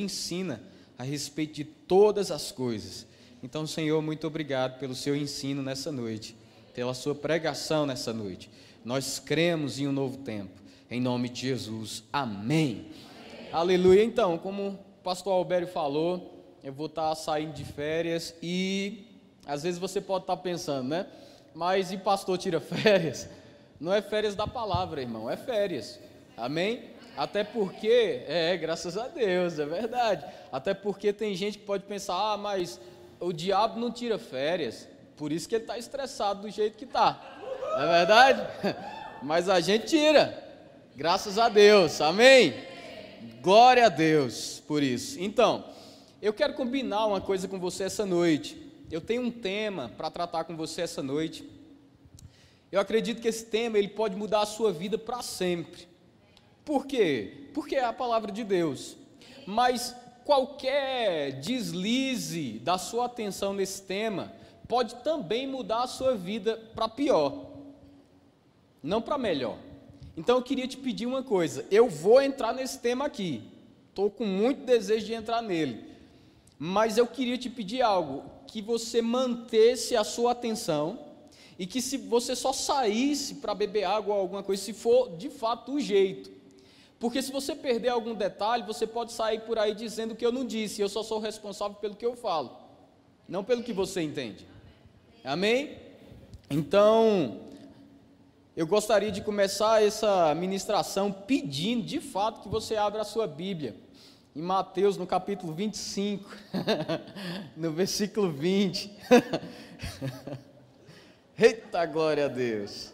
ensina a respeito de todas as coisas. Então, Senhor, muito obrigado pelo seu ensino nessa noite, pela sua pregação nessa noite. Nós cremos em um novo tempo. Em nome de Jesus. Amém. Amém. Aleluia. Então, como o pastor Albério falou, eu vou estar saindo de férias e às vezes você pode estar pensando, né? Mas e pastor tira férias? Não é férias da palavra, irmão, é férias. Amém? Até porque, é, graças a Deus, é verdade. Até porque tem gente que pode pensar, ah, mas o diabo não tira férias, por isso que ele está estressado do jeito que está. Não é verdade? Mas a gente tira, graças a Deus, amém? Glória a Deus por isso. Então, eu quero combinar uma coisa com você essa noite. Eu tenho um tema para tratar com você essa noite. Eu acredito que esse tema ele pode mudar a sua vida para sempre. Por quê? Porque é a palavra de Deus. Mas qualquer deslize da sua atenção nesse tema pode também mudar a sua vida para pior, não para melhor. Então eu queria te pedir uma coisa: eu vou entrar nesse tema aqui, estou com muito desejo de entrar nele, mas eu queria te pedir algo: que você mantesse a sua atenção e que se você só saísse para beber água ou alguma coisa, se for de fato o jeito. Porque se você perder algum detalhe, você pode sair por aí dizendo que eu não disse, eu só sou responsável pelo que eu falo, não pelo que você entende. Amém? Então, eu gostaria de começar essa ministração pedindo, de fato, que você abra a sua Bíblia. Em Mateus, no capítulo 25, no versículo 20. Eita glória a Deus!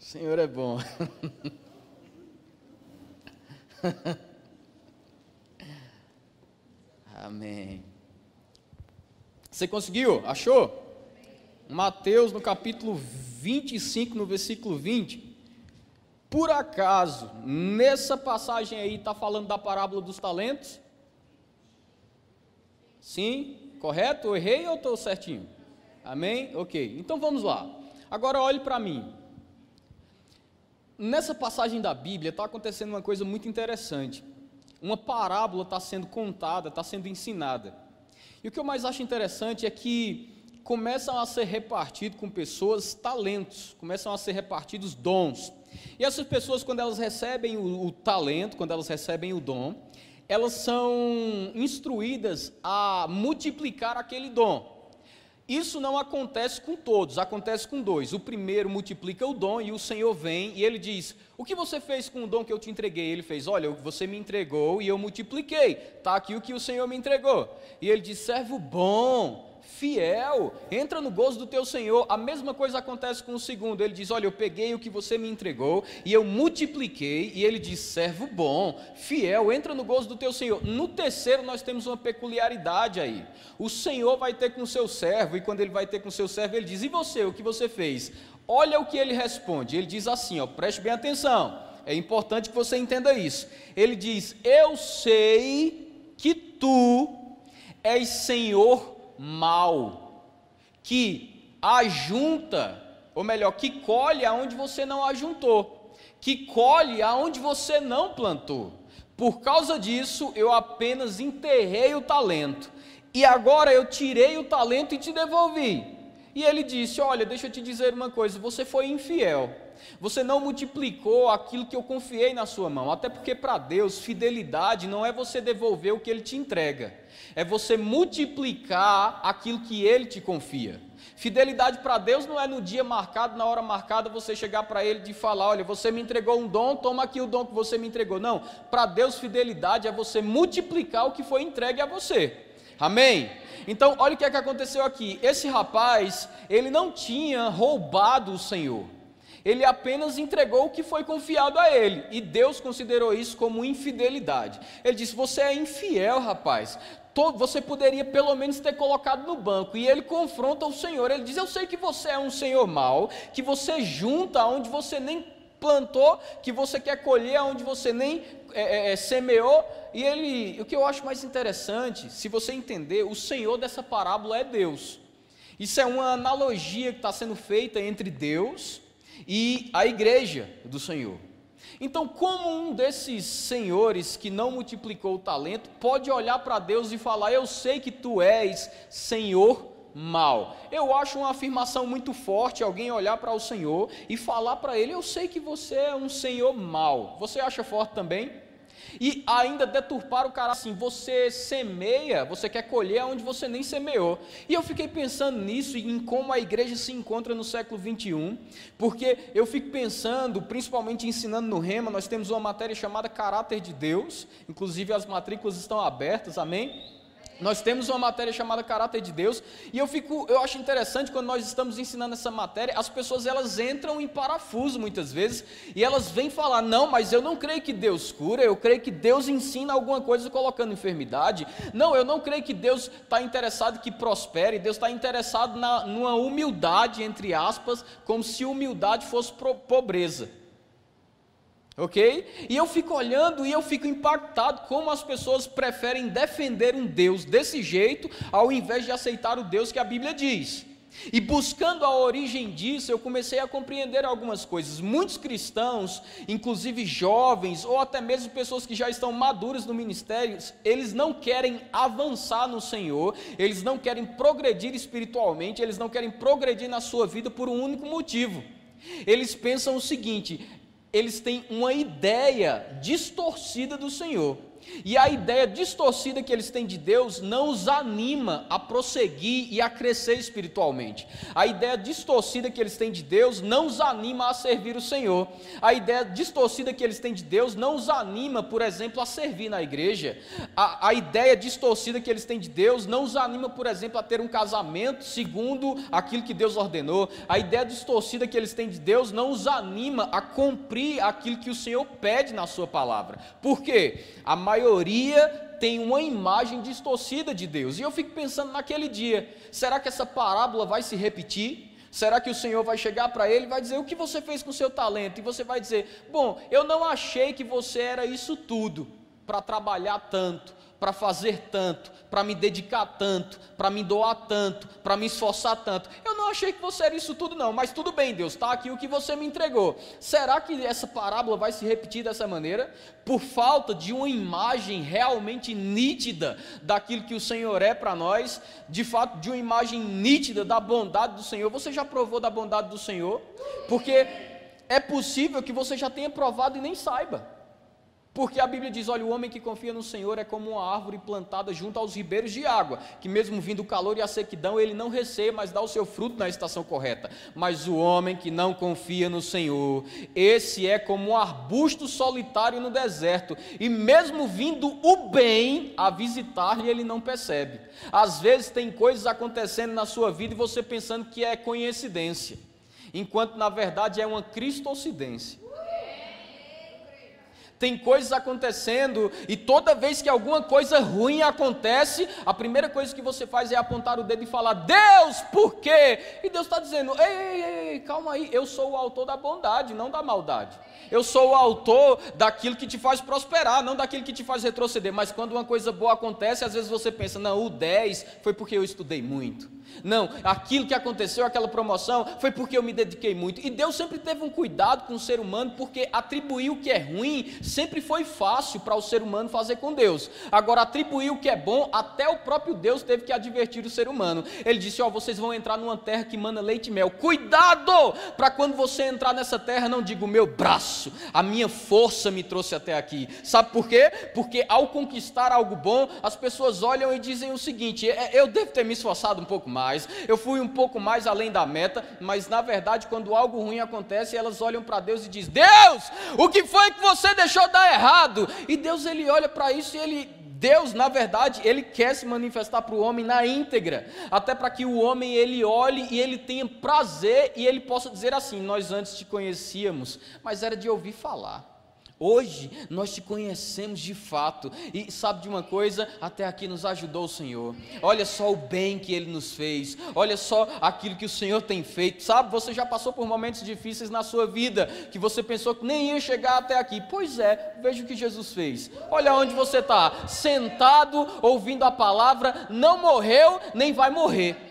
O Senhor é bom. Amém. Você conseguiu? Achou? Mateus no capítulo 25, no versículo 20. Por acaso, nessa passagem aí está falando da parábola dos talentos? Sim? Correto? Eu errei ou estou certinho? Amém? Ok. Então vamos lá. Agora olhe para mim. Nessa passagem da Bíblia está acontecendo uma coisa muito interessante. Uma parábola está sendo contada, está sendo ensinada. E o que eu mais acho interessante é que começam a ser repartidos com pessoas talentos, começam a ser repartidos dons. E essas pessoas, quando elas recebem o, o talento, quando elas recebem o dom, elas são instruídas a multiplicar aquele dom. Isso não acontece com todos, acontece com dois. O primeiro multiplica o dom e o Senhor vem e ele diz: O que você fez com o dom que eu te entreguei? Ele fez: Olha, você me entregou e eu multipliquei. Está aqui o que o Senhor me entregou. E ele diz: Servo bom fiel, entra no gozo do teu Senhor. A mesma coisa acontece com o segundo. Ele diz: Olha, eu peguei o que você me entregou e eu multipliquei. E ele diz: Servo bom, fiel, entra no gozo do teu Senhor. No terceiro, nós temos uma peculiaridade aí. O Senhor vai ter com o seu servo, e quando ele vai ter com o seu servo, ele diz: E você, o que você fez? Olha o que ele responde. Ele diz assim: ó, Preste bem atenção. É importante que você entenda isso. Ele diz: Eu sei que tu és Senhor mal, que ajunta, ou melhor, que colhe aonde você não ajuntou, que colhe aonde você não plantou. Por causa disso, eu apenas enterrei o talento, e agora eu tirei o talento e te devolvi. E ele disse: Olha, deixa eu te dizer uma coisa, você foi infiel. Você não multiplicou aquilo que eu confiei na sua mão. Até porque para Deus, fidelidade não é você devolver o que ele te entrega é você multiplicar aquilo que ele te confia. Fidelidade para Deus não é no dia marcado, na hora marcada, você chegar para ele e falar: Olha, você me entregou um dom, toma aqui o dom que você me entregou. Não, para Deus, fidelidade é você multiplicar o que foi entregue a você. Amém? Então, olha o que é que aconteceu aqui. Esse rapaz, ele não tinha roubado o Senhor. Ele apenas entregou o que foi confiado a ele, e Deus considerou isso como infidelidade. Ele disse: Você é infiel, rapaz você poderia pelo menos ter colocado no banco. E ele confronta o Senhor. Ele diz: Eu sei que você é um Senhor mau, que você junta onde você nem plantou, que você quer colher onde você nem é, é, é, semeou. E ele, o que eu acho mais interessante, se você entender, o Senhor dessa parábola é Deus. Isso é uma analogia que está sendo feita entre Deus e a igreja do Senhor. Então, como um desses senhores que não multiplicou o talento pode olhar para Deus e falar: Eu sei que tu és Senhor mal? Eu acho uma afirmação muito forte alguém olhar para o Senhor e falar para ele: Eu sei que você é um Senhor mal. Você acha forte também? E ainda deturpar o cara assim, você semeia, você quer colher onde você nem semeou. E eu fiquei pensando nisso e em como a igreja se encontra no século 21, porque eu fico pensando, principalmente ensinando no Rema, nós temos uma matéria chamada Caráter de Deus, inclusive as matrículas estão abertas, amém? Nós temos uma matéria chamada caráter de Deus, e eu fico, eu acho interessante quando nós estamos ensinando essa matéria, as pessoas elas entram em parafuso muitas vezes, e elas vêm falar: "Não, mas eu não creio que Deus cura, eu creio que Deus ensina alguma coisa colocando enfermidade. Não, eu não creio que Deus está interessado que prospere, Deus está interessado na numa humildade entre aspas, como se humildade fosse pobreza. Ok? E eu fico olhando e eu fico impactado como as pessoas preferem defender um Deus desse jeito, ao invés de aceitar o Deus que a Bíblia diz. E buscando a origem disso, eu comecei a compreender algumas coisas. Muitos cristãos, inclusive jovens, ou até mesmo pessoas que já estão maduras no ministério, eles não querem avançar no Senhor, eles não querem progredir espiritualmente, eles não querem progredir na sua vida por um único motivo. Eles pensam o seguinte: eles têm uma ideia distorcida do Senhor. E a ideia distorcida que eles têm de Deus não os anima a prosseguir e a crescer espiritualmente. A ideia distorcida que eles têm de Deus não os anima a servir o Senhor. A ideia distorcida que eles têm de Deus não os anima, por exemplo, a servir na igreja. A, a ideia distorcida que eles têm de Deus não os anima, por exemplo, a ter um casamento segundo aquilo que Deus ordenou. A ideia distorcida que eles têm de Deus não os anima a cumprir aquilo que o Senhor pede na sua palavra. Por quê? A maioria tem uma imagem distorcida de Deus. E eu fico pensando naquele dia: será que essa parábola vai se repetir? Será que o Senhor vai chegar para ele e vai dizer: O que você fez com o seu talento? E você vai dizer: Bom, eu não achei que você era isso tudo para trabalhar tanto para fazer tanto, para me dedicar tanto, para me doar tanto, para me esforçar tanto. Eu não achei que você era isso tudo, não, mas tudo bem, Deus, está aqui o que você me entregou. Será que essa parábola vai se repetir dessa maneira? Por falta de uma imagem realmente nítida daquilo que o Senhor é para nós, de fato, de uma imagem nítida da bondade do Senhor. Você já provou da bondade do Senhor? Porque é possível que você já tenha provado e nem saiba. Porque a Bíblia diz: olha, o homem que confia no Senhor é como uma árvore plantada junto aos ribeiros de água, que mesmo vindo o calor e a sequidão, ele não receia, mas dá o seu fruto na estação correta. Mas o homem que não confia no Senhor, esse é como um arbusto solitário no deserto, e mesmo vindo o bem a visitar-lhe, ele não percebe. Às vezes tem coisas acontecendo na sua vida e você pensando que é coincidência, enquanto na verdade é uma cristocidência tem coisas acontecendo e toda vez que alguma coisa ruim acontece, a primeira coisa que você faz é apontar o dedo e falar: Deus, por quê? E Deus está dizendo: ei, ei, ei, calma aí, eu sou o autor da bondade, não da maldade. Eu sou o autor daquilo que te faz prosperar, não daquilo que te faz retroceder. Mas quando uma coisa boa acontece, às vezes você pensa: não, o 10 foi porque eu estudei muito. Não, aquilo que aconteceu, aquela promoção, foi porque eu me dediquei muito. E Deus sempre teve um cuidado com o ser humano, porque atribuir o que é ruim sempre foi fácil para o ser humano fazer com Deus. Agora, atribuir o que é bom, até o próprio Deus teve que advertir o ser humano. Ele disse: Ó, oh, vocês vão entrar numa terra que manda leite e mel. Cuidado! Para quando você entrar nessa terra, não diga o meu braço, a minha força me trouxe até aqui. Sabe por quê? Porque ao conquistar algo bom, as pessoas olham e dizem o seguinte: é, eu devo ter me esforçado um pouco mais mais, eu fui um pouco mais além da meta, mas na verdade, quando algo ruim acontece, elas olham para Deus e dizem: Deus, o que foi que você deixou dar errado? E Deus ele olha para isso e ele Deus, na verdade, ele quer se manifestar para o homem na íntegra, até para que o homem ele olhe e ele tenha prazer e ele possa dizer assim: nós antes te conhecíamos, mas era de ouvir falar. Hoje nós te conhecemos de fato, e sabe de uma coisa? Até aqui nos ajudou o Senhor. Olha só o bem que Ele nos fez, olha só aquilo que o Senhor tem feito. Sabe, você já passou por momentos difíceis na sua vida, que você pensou que nem ia chegar até aqui. Pois é, veja o que Jesus fez. Olha onde você está, sentado, ouvindo a palavra, não morreu, nem vai morrer.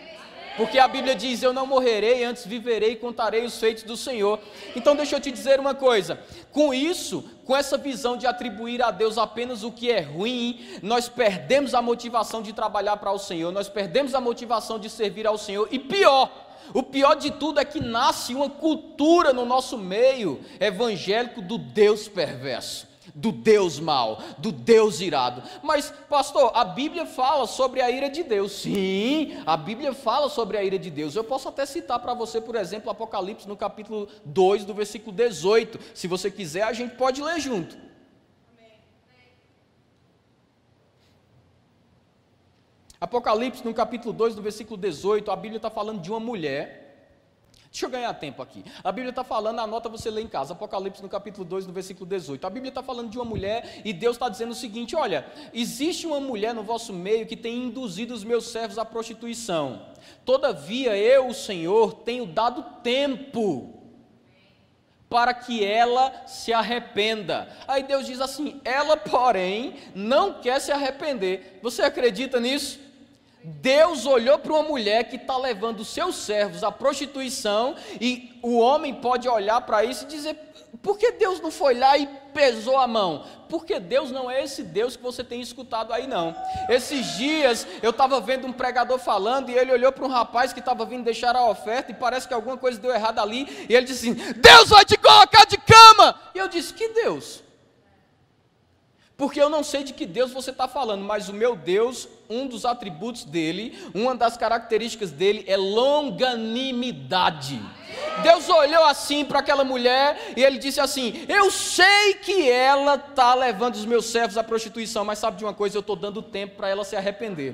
Porque a Bíblia diz: Eu não morrerei, antes viverei e contarei os feitos do Senhor. Então, deixa eu te dizer uma coisa: com isso, com essa visão de atribuir a Deus apenas o que é ruim, nós perdemos a motivação de trabalhar para o Senhor, nós perdemos a motivação de servir ao Senhor, e pior, o pior de tudo é que nasce uma cultura no nosso meio evangélico do Deus perverso do Deus mau, do Deus irado. Mas, pastor, a Bíblia fala sobre a ira de Deus. Sim, a Bíblia fala sobre a ira de Deus. Eu posso até citar para você, por exemplo, Apocalipse no capítulo 2, do versículo 18. Se você quiser, a gente pode ler junto. Apocalipse no capítulo 2, do versículo 18, a Bíblia está falando de uma mulher Deixa eu ganhar tempo aqui. A Bíblia está falando, anota você ler em casa, Apocalipse no capítulo 2, no versículo 18. A Bíblia está falando de uma mulher e Deus está dizendo o seguinte: olha, existe uma mulher no vosso meio que tem induzido os meus servos à prostituição. Todavia eu, o Senhor, tenho dado tempo para que ela se arrependa. Aí Deus diz assim: ela, porém, não quer se arrepender. Você acredita nisso? Deus olhou para uma mulher que está levando seus servos à prostituição, e o homem pode olhar para isso e dizer: por que Deus não foi lá e pesou a mão? Porque Deus não é esse Deus que você tem escutado aí, não. Esses dias eu estava vendo um pregador falando e ele olhou para um rapaz que estava vindo deixar a oferta e parece que alguma coisa deu errado ali, e ele disse assim: Deus vai te colocar de cama! E eu disse: Que Deus? Porque eu não sei de que Deus você está falando, mas o meu Deus, um dos atributos dele, uma das características dele é longanimidade. Deus olhou assim para aquela mulher e ele disse assim: Eu sei que ela está levando os meus servos à prostituição, mas sabe de uma coisa? Eu estou dando tempo para ela se arrepender.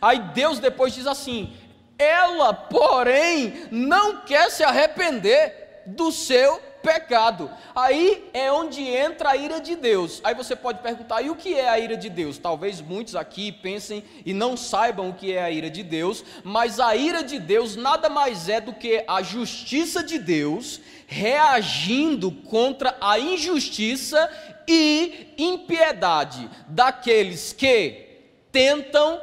Aí Deus depois diz assim: Ela, porém, não quer se arrepender do seu pecado. Aí é onde entra a ira de Deus. Aí você pode perguntar: e o que é a ira de Deus? Talvez muitos aqui pensem e não saibam o que é a ira de Deus, mas a ira de Deus nada mais é do que a justiça de Deus reagindo contra a injustiça e impiedade daqueles que tentam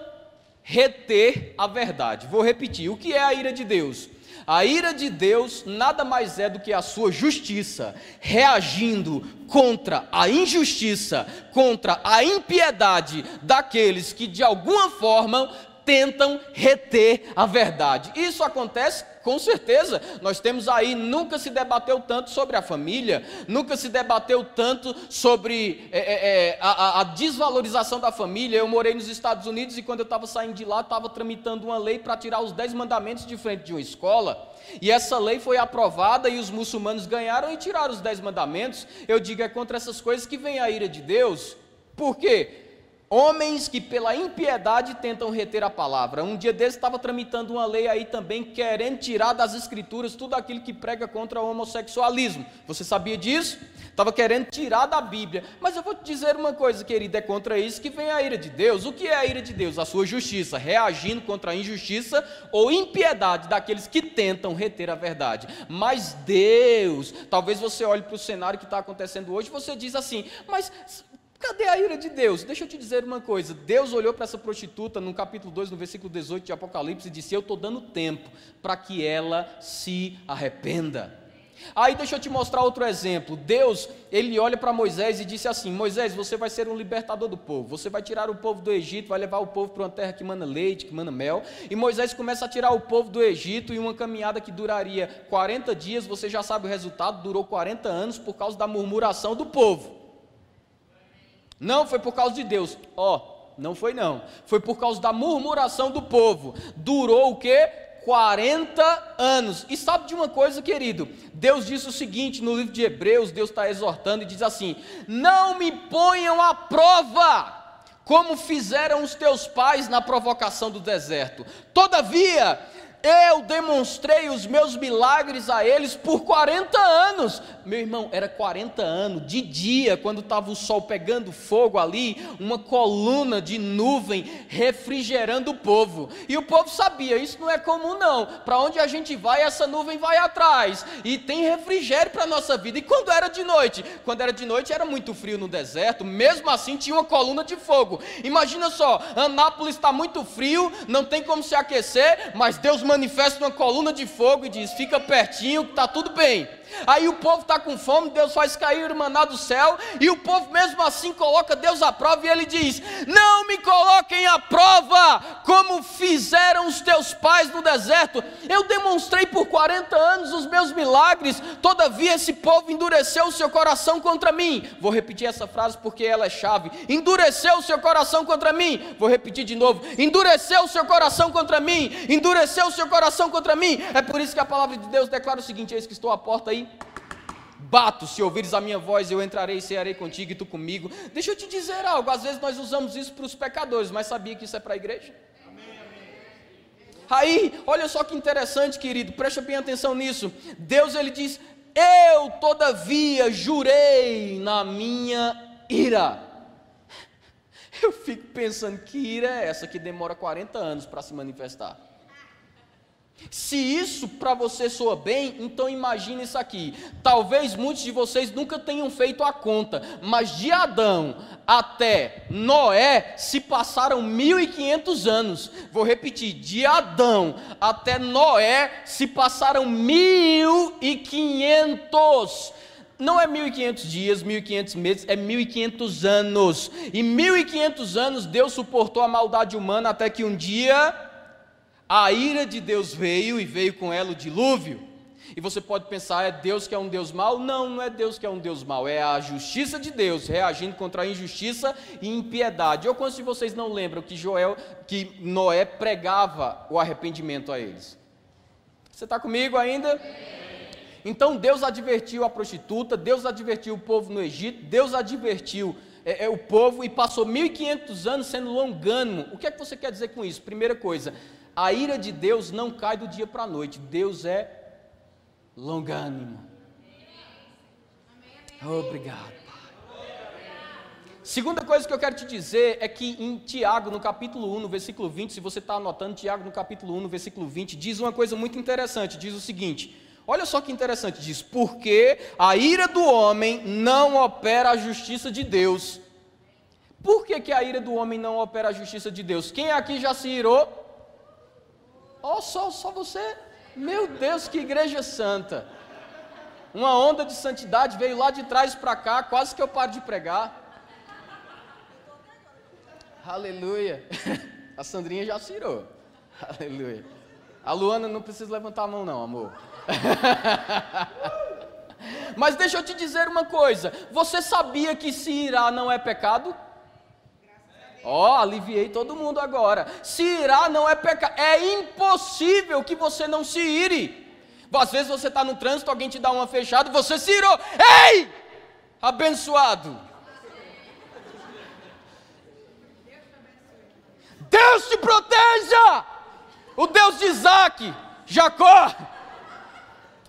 reter a verdade. Vou repetir: o que é a ira de Deus? A ira de Deus nada mais é do que a sua justiça, reagindo contra a injustiça, contra a impiedade daqueles que de alguma forma tentam reter a verdade. Isso acontece com certeza, nós temos aí, nunca se debateu tanto sobre a família, nunca se debateu tanto sobre é, é, é a, a, desvalorização da família. Eu morei nos Estados Unidos e quando eu estava saindo de lá, estava tramitando uma lei para tirar os dez mandamentos de frente de uma escola. E essa lei foi aprovada e os muçulmanos ganharam e tiraram os dez mandamentos. Eu digo, é contra essas coisas que vem a ira de Deus. Por quê? Homens que pela impiedade tentam reter a palavra. Um dia desse estava tramitando uma lei aí também, querendo tirar das escrituras tudo aquilo que prega contra o homossexualismo. Você sabia disso? Estava querendo tirar da Bíblia. Mas eu vou te dizer uma coisa, querida, é contra isso que vem a ira de Deus. O que é a ira de Deus? A sua justiça, reagindo contra a injustiça ou impiedade daqueles que tentam reter a verdade. Mas Deus, talvez você olhe para o cenário que está acontecendo hoje e você diz assim, mas Cadê a ira de Deus? Deixa eu te dizer uma coisa. Deus olhou para essa prostituta no capítulo 2, no versículo 18 de Apocalipse, e disse: Eu estou dando tempo para que ela se arrependa. Aí deixa eu te mostrar outro exemplo. Deus, ele olha para Moisés e disse assim: Moisés, você vai ser um libertador do povo. Você vai tirar o povo do Egito, vai levar o povo para uma terra que mana leite, que mana mel. E Moisés começa a tirar o povo do Egito e uma caminhada que duraria 40 dias. Você já sabe o resultado, durou 40 anos por causa da murmuração do povo. Não foi por causa de Deus. Ó, oh, não foi não. Foi por causa da murmuração do povo. Durou o quê? 40 anos. E sabe de uma coisa, querido? Deus disse o seguinte no livro de Hebreus: Deus está exortando e diz assim: Não me ponham à prova, como fizeram os teus pais na provocação do deserto. Todavia, eu demonstrei os meus milagres a eles por 40 anos. Meu irmão, era 40 anos, de dia, quando estava o sol pegando fogo ali, uma coluna de nuvem refrigerando o povo. E o povo sabia, isso não é comum não. Para onde a gente vai, essa nuvem vai atrás. E tem refrigério para a nossa vida. E quando era de noite? Quando era de noite era muito frio no deserto, mesmo assim tinha uma coluna de fogo. Imagina só, Anápolis está muito frio, não tem como se aquecer, mas Deus manifesta numa coluna de fogo e diz: Fica pertinho, que está tudo bem. Aí o povo está com fome, Deus faz cair o maná do céu, e o povo mesmo assim coloca Deus à prova, e ele diz: Não me coloquem à prova, como fizeram os teus pais no deserto. Eu demonstrei por 40 anos os meus milagres, todavia esse povo endureceu o seu coração contra mim. Vou repetir essa frase porque ela é chave: endureceu o seu coração contra mim. Vou repetir de novo: endureceu o seu coração contra mim, endureceu o seu coração contra mim. É por isso que a palavra de Deus declara o seguinte: eis que estou à porta aí bato, se ouvires a minha voz, eu entrarei e cearei contigo e tu comigo. Deixa eu te dizer algo, às vezes nós usamos isso para os pecadores, mas sabia que isso é para a igreja? Aí, olha só que interessante, querido, preste bem atenção nisso. Deus ele diz: Eu todavia jurei na minha ira. Eu fico pensando que ira é essa que demora 40 anos para se manifestar. Se isso para você soa bem, então imagine isso aqui. Talvez muitos de vocês nunca tenham feito a conta, mas de Adão até Noé se passaram 1500 anos. Vou repetir, de Adão até Noé se passaram 1500 não é 1500 dias, 1500 meses, é 1500 anos. E 1500 anos Deus suportou a maldade humana até que um dia a ira de Deus veio e veio com ela o dilúvio. E você pode pensar, é Deus que é um Deus mau? Não, não é Deus que é um Deus mau, é a justiça de Deus reagindo contra a injustiça e impiedade. Ou quantos de vocês não lembram que Joel, que Noé pregava o arrependimento a eles? Você está comigo ainda? Então Deus advertiu a prostituta, Deus advertiu o povo no Egito, Deus advertiu é, é, o povo e passou 1500 anos sendo longânimo. O que é que você quer dizer com isso? Primeira coisa, a ira de Deus não cai do dia para a noite. Deus é longânimo. Obrigado. Segunda coisa que eu quero te dizer é que em Tiago, no capítulo 1, no versículo 20, se você está anotando, Tiago, no capítulo 1, no versículo 20, diz uma coisa muito interessante: diz o seguinte. Olha só que interessante, diz: Porque a ira do homem não opera a justiça de Deus. Por que, que a ira do homem não opera a justiça de Deus? Quem aqui já se irou? Oh, só, só você. Meu Deus, que igreja santa. Uma onda de santidade veio lá de trás para cá, quase que eu paro de pregar. Aleluia. A Sandrinha já cirou. Aleluia. A Luana não precisa levantar a mão, não, amor. Mas deixa eu te dizer uma coisa: você sabia que se irá não é pecado? Ó, oh, aliviei todo mundo agora. Se irá não é pecado. É impossível que você não se ire. Às vezes você está no trânsito, alguém te dá uma fechada, você se irou. Ei! Abençoado. Deus te proteja! O Deus de Isaac, Jacó.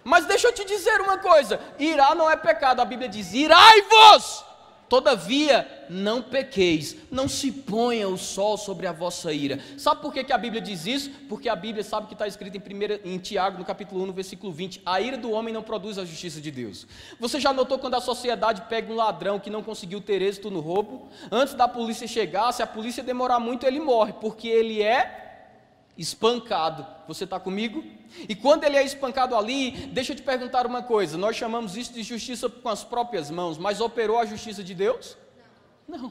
Mas deixa eu te dizer uma coisa: irá não é pecado. A Bíblia diz: irai-vos Todavia, não pequeis, não se ponha o sol sobre a vossa ira. Sabe por que, que a Bíblia diz isso? Porque a Bíblia sabe que está escrito em, primeira, em Tiago, no capítulo 1, no versículo 20: a ira do homem não produz a justiça de Deus. Você já notou quando a sociedade pega um ladrão que não conseguiu ter êxito no roubo? Antes da polícia chegar, se a polícia demorar muito, ele morre, porque ele é espancado. Você está comigo? E quando ele é espancado ali, deixa eu te perguntar uma coisa: nós chamamos isso de justiça com as próprias mãos, mas operou a justiça de Deus? Não.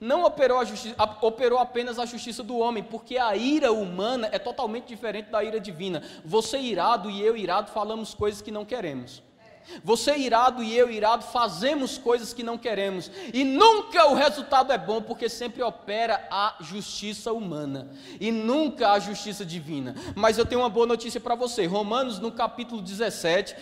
Não operou, a justiça, operou apenas a justiça do homem, porque a ira humana é totalmente diferente da ira divina. Você irado e eu irado falamos coisas que não queremos. Você irado e eu irado fazemos coisas que não queremos. E nunca o resultado é bom, porque sempre opera a justiça humana e nunca a justiça divina. Mas eu tenho uma boa notícia para você. Romanos no capítulo 17,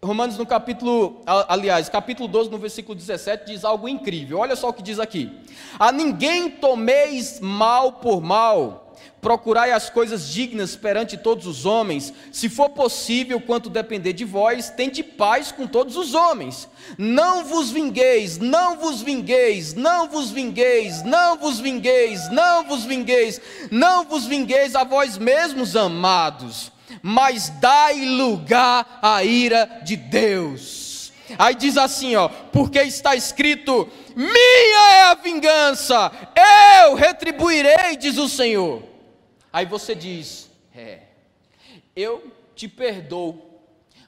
Romanos no capítulo, aliás, capítulo 12, no versículo 17, diz algo incrível. Olha só o que diz aqui: A ninguém tomeis mal por mal procurai as coisas dignas perante todos os homens, se for possível, quanto depender de vós, tente paz com todos os homens. Não vos vingueis, não vos vingueis, não vos vingueis, não vos vingueis, não vos vingueis, não vos vingueis a vós mesmos, amados, mas dai lugar à ira de Deus. Aí diz assim, ó, porque está escrito: minha é a vingança, eu retribuirei, diz o Senhor. Aí você diz: É, eu te perdoo.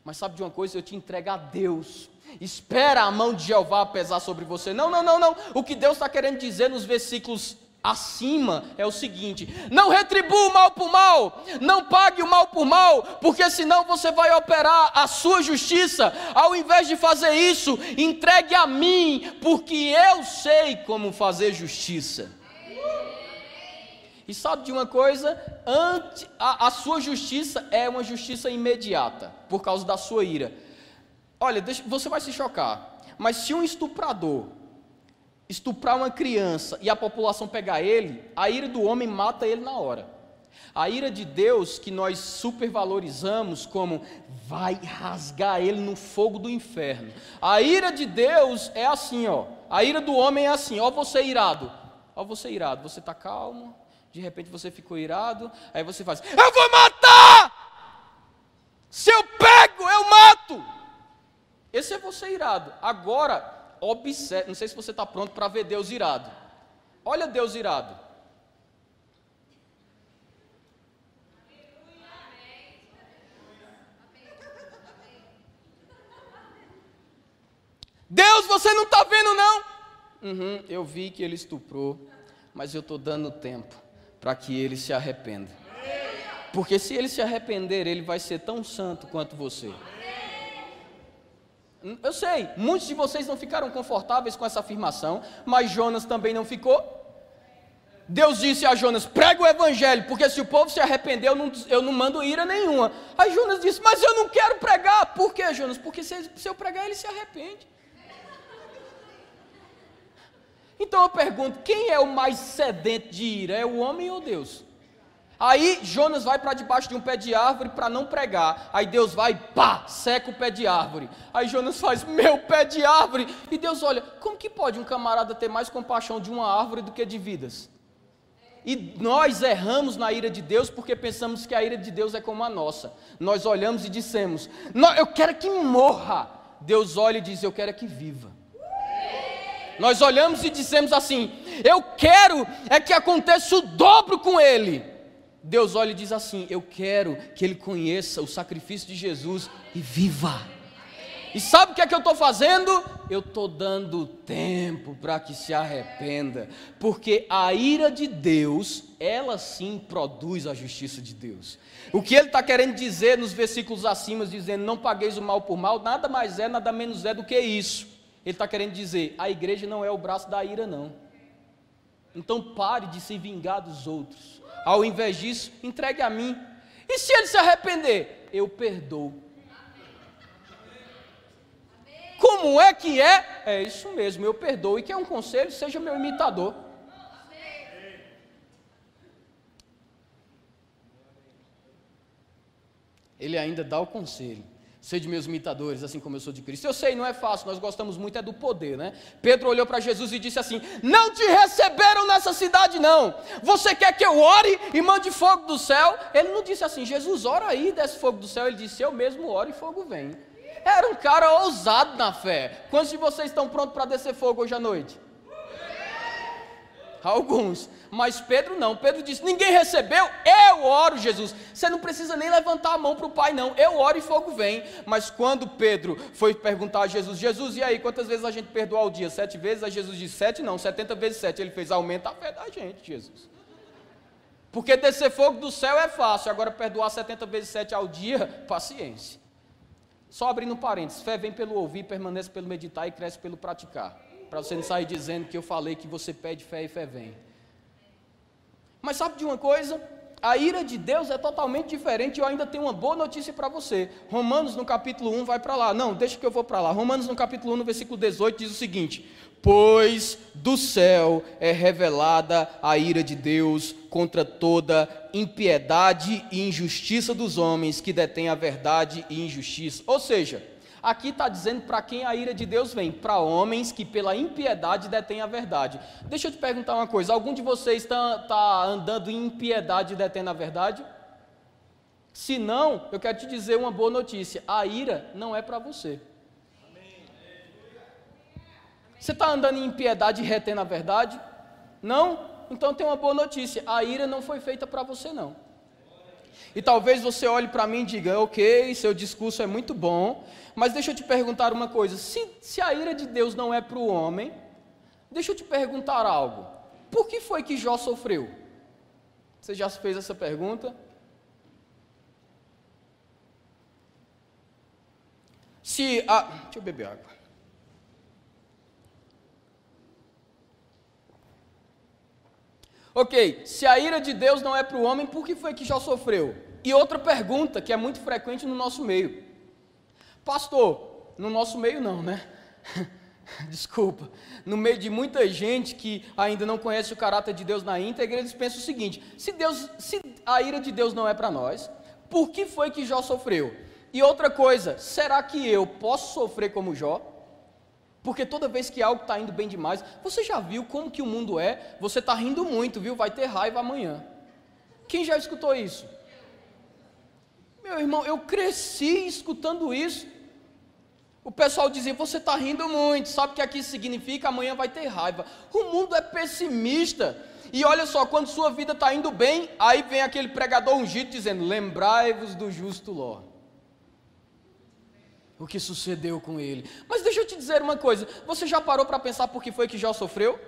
Mas sabe de uma coisa? Eu te entrego a Deus. Espera a mão de Jeová pesar sobre você. Não, não, não, não. O que Deus está querendo dizer nos versículos acima é o seguinte: não retribua o mal por mal, não pague o mal por mal, porque senão você vai operar a sua justiça. Ao invés de fazer isso, entregue a mim, porque eu sei como fazer justiça. E sabe de uma coisa? a, a sua justiça é uma justiça imediata, por causa da sua ira. Olha, deixa, você vai se chocar, mas se um estuprador estuprar uma criança e a população pegar ele, a ira do homem mata ele na hora. A ira de Deus, que nós supervalorizamos como vai rasgar ele no fogo do inferno. A ira de Deus é assim, ó. A ira do homem é assim, ó, você irado. Ó, você irado, você está calmo, de repente você ficou irado, aí você faz: Eu vou matar! Se eu pego, eu mato! Esse é você irado. Agora, observe, não sei se você está pronto para ver Deus irado. Olha Deus irado. Deus, você não está vendo não? Uhum, eu vi que ele estuprou, mas eu estou dando tempo para que ele se arrependa. Porque se ele se arrepender, ele vai ser tão santo quanto você. Eu sei, muitos de vocês não ficaram confortáveis com essa afirmação, mas Jonas também não ficou. Deus disse a Jonas: prega o evangelho, porque se o povo se arrepender, eu não, eu não mando ira nenhuma. Aí Jonas disse: Mas eu não quero pregar. Por que, Jonas? Porque se, se eu pregar, ele se arrepende. Então eu pergunto: quem é o mais sedento de ira? É o homem ou Deus? Aí Jonas vai para debaixo de um pé de árvore para não pregar. Aí Deus vai, pá, seca o pé de árvore. Aí Jonas faz, meu pé de árvore. E Deus olha, como que pode um camarada ter mais compaixão de uma árvore do que de vidas? E nós erramos na ira de Deus porque pensamos que a ira de Deus é como a nossa. Nós olhamos e dissemos, eu quero que morra. Deus olha e diz, eu quero é que viva. Nós olhamos e dissemos assim: Eu quero é que aconteça o dobro com ele. Deus olha e diz assim: Eu quero que ele conheça o sacrifício de Jesus e viva. E sabe o que é que eu estou fazendo? Eu estou dando tempo para que se arrependa, porque a ira de Deus, ela sim produz a justiça de Deus. O que ele está querendo dizer nos versículos acima, dizendo: Não pagueis o mal por mal, nada mais é, nada menos é do que isso. Ele está querendo dizer: a igreja não é o braço da ira, não. Então pare de se vingar dos outros. Ao invés disso, entregue a mim. E se ele se arrepender? Eu perdoo. Como é que é? É isso mesmo, eu perdoo. E quer um conselho? Seja meu imitador. Ele ainda dá o conselho. Sede meus imitadores, assim como eu sou de Cristo. Eu sei, não é fácil, nós gostamos muito é do poder, né? Pedro olhou para Jesus e disse assim: Não te receberam nessa cidade, não. Você quer que eu ore e mande fogo do céu? Ele não disse assim, Jesus, ora aí desce fogo do céu. Ele disse, Eu mesmo oro e fogo vem. Era um cara ousado na fé. Quantos de vocês estão prontos para descer fogo hoje à noite? Alguns. Mas Pedro não. Pedro disse: Ninguém recebeu, eu oro, Jesus. Você não precisa nem levantar a mão para o Pai, não. Eu oro e fogo vem. Mas quando Pedro foi perguntar a Jesus: Jesus, e aí, quantas vezes a gente perdoa ao dia? Sete vezes? Aí Jesus disse: Sete não, setenta vezes sete. Ele fez: Aumenta a fé da gente, Jesus. Porque descer fogo do céu é fácil, agora perdoar 70 vezes 7 ao dia, paciência. Só abrindo um parênteses: fé vem pelo ouvir, permanece pelo meditar e cresce pelo praticar. Para você não sair dizendo que eu falei que você pede fé e fé vem. Mas sabe de uma coisa? A ira de Deus é totalmente diferente eu ainda tenho uma boa notícia para você. Romanos no capítulo 1 vai para lá. Não, deixa que eu vou para lá. Romanos no capítulo 1, no versículo 18, diz o seguinte: Pois do céu é revelada a ira de Deus contra toda impiedade e injustiça dos homens que detêm a verdade e injustiça. Ou seja, Aqui está dizendo para quem a ira de Deus vem: para homens que pela impiedade detêm a verdade. Deixa eu te perguntar uma coisa: algum de vocês está tá andando em impiedade detendo a verdade? Se não, eu quero te dizer uma boa notícia: a ira não é para você. Você está andando em impiedade e retendo a verdade? Não? Então tem uma boa notícia: a ira não foi feita para você, não. E talvez você olhe para mim e diga: ok, seu discurso é muito bom, mas deixa eu te perguntar uma coisa: se, se a ira de Deus não é para o homem, deixa eu te perguntar algo: por que foi que Jó sofreu? Você já fez essa pergunta? Se a. Deixa eu beber água. Ok, se a ira de Deus não é para o homem, por que foi que Jó sofreu? E outra pergunta que é muito frequente no nosso meio: Pastor, no nosso meio não, né? Desculpa, no meio de muita gente que ainda não conhece o caráter de Deus na íntegra, eles pensam o seguinte: se Deus, se a ira de Deus não é para nós, por que foi que Jó sofreu? E outra coisa, será que eu posso sofrer como Jó? Porque toda vez que algo está indo bem demais, você já viu como que o mundo é? Você está rindo muito, viu? Vai ter raiva amanhã. Quem já escutou isso? Meu irmão, eu cresci escutando isso. O pessoal dizia: Você está rindo muito, sabe o que aqui significa? Amanhã vai ter raiva. O mundo é pessimista. E olha só, quando sua vida está indo bem, aí vem aquele pregador ungido dizendo: Lembrai-vos do justo Ló o que sucedeu com ele. Mas deixa eu te dizer uma coisa: você já parou para pensar por que foi que Jó sofreu?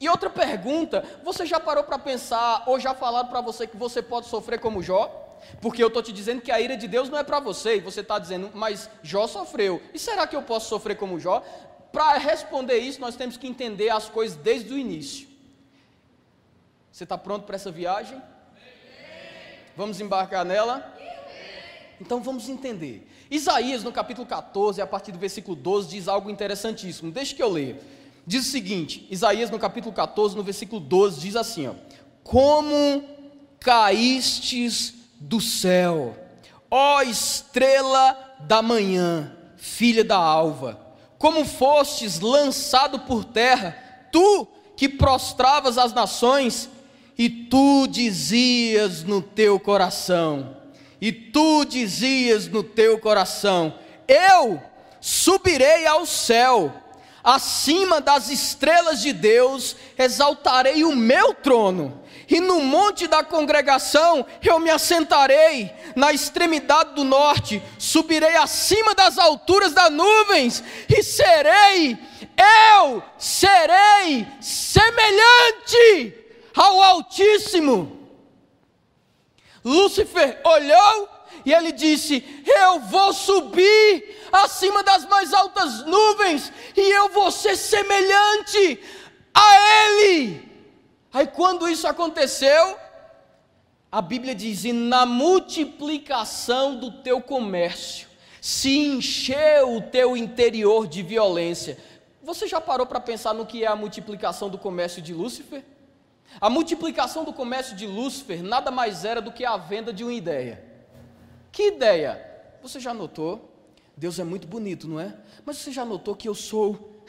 E outra pergunta: você já parou para pensar ou já falaram para você que você pode sofrer como Jó? Porque eu estou te dizendo que a ira de Deus não é para você, e você está dizendo, mas Jó sofreu. E será que eu posso sofrer como Jó? Para responder isso, nós temos que entender as coisas desde o início. Você está pronto para essa viagem? Vamos embarcar nela? Então vamos entender. Isaías, no capítulo 14, a partir do versículo 12, diz algo interessantíssimo. Deixa que eu leia. Diz o seguinte: Isaías, no capítulo 14, no versículo 12, diz assim: ó, Como caístes do céu, ó estrela da manhã, filha da alva, como fostes lançado por terra, tu que prostravas as nações, e tu dizias no teu coração: e tu dizias no teu coração: Eu subirei ao céu, acima das estrelas de Deus, exaltarei o meu trono, e no monte da congregação eu me assentarei, na extremidade do norte, subirei acima das alturas das nuvens, e serei, eu serei semelhante ao Altíssimo Lúcifer olhou e ele disse: Eu vou subir acima das mais altas nuvens e eu vou ser semelhante a Ele. Aí, quando isso aconteceu, a Bíblia diz: E na multiplicação do teu comércio se encheu o teu interior de violência. Você já parou para pensar no que é a multiplicação do comércio de Lúcifer? A multiplicação do comércio de Lúcifer nada mais era do que a venda de uma ideia. Que ideia? Você já notou? Deus é muito bonito, não é? Mas você já notou que eu sou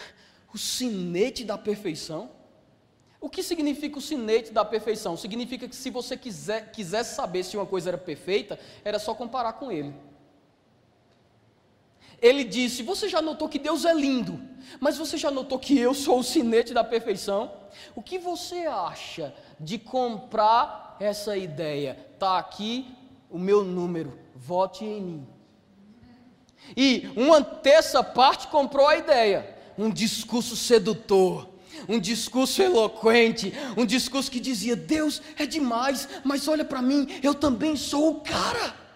o sinete da perfeição? O que significa o sinete da perfeição? Significa que se você quiser, quisesse saber se uma coisa era perfeita, era só comparar com ele. Ele disse: Você já notou que Deus é lindo, mas você já notou que eu sou o sinete da perfeição? O que você acha de comprar essa ideia? Está aqui o meu número, vote em mim. E uma terça parte comprou a ideia, um discurso sedutor, um discurso eloquente, um discurso que dizia: Deus é demais, mas olha para mim, eu também sou o cara.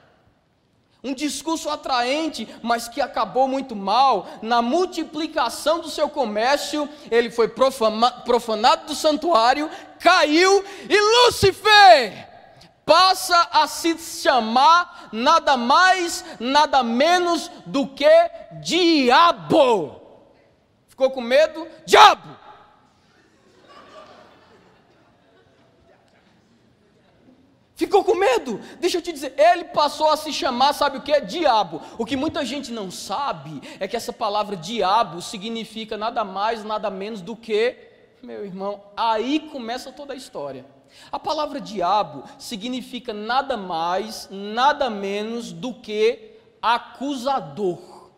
Um discurso atraente, mas que acabou muito mal. Na multiplicação do seu comércio, ele foi profanado do santuário, caiu e Lúcifer passa a se chamar nada mais, nada menos do que diabo. Ficou com medo? Diabo! Ficou com medo? Deixa eu te dizer, ele passou a se chamar, sabe o que? Diabo. O que muita gente não sabe é que essa palavra diabo significa nada mais, nada menos do que, meu irmão, aí começa toda a história. A palavra diabo significa nada mais, nada menos do que acusador.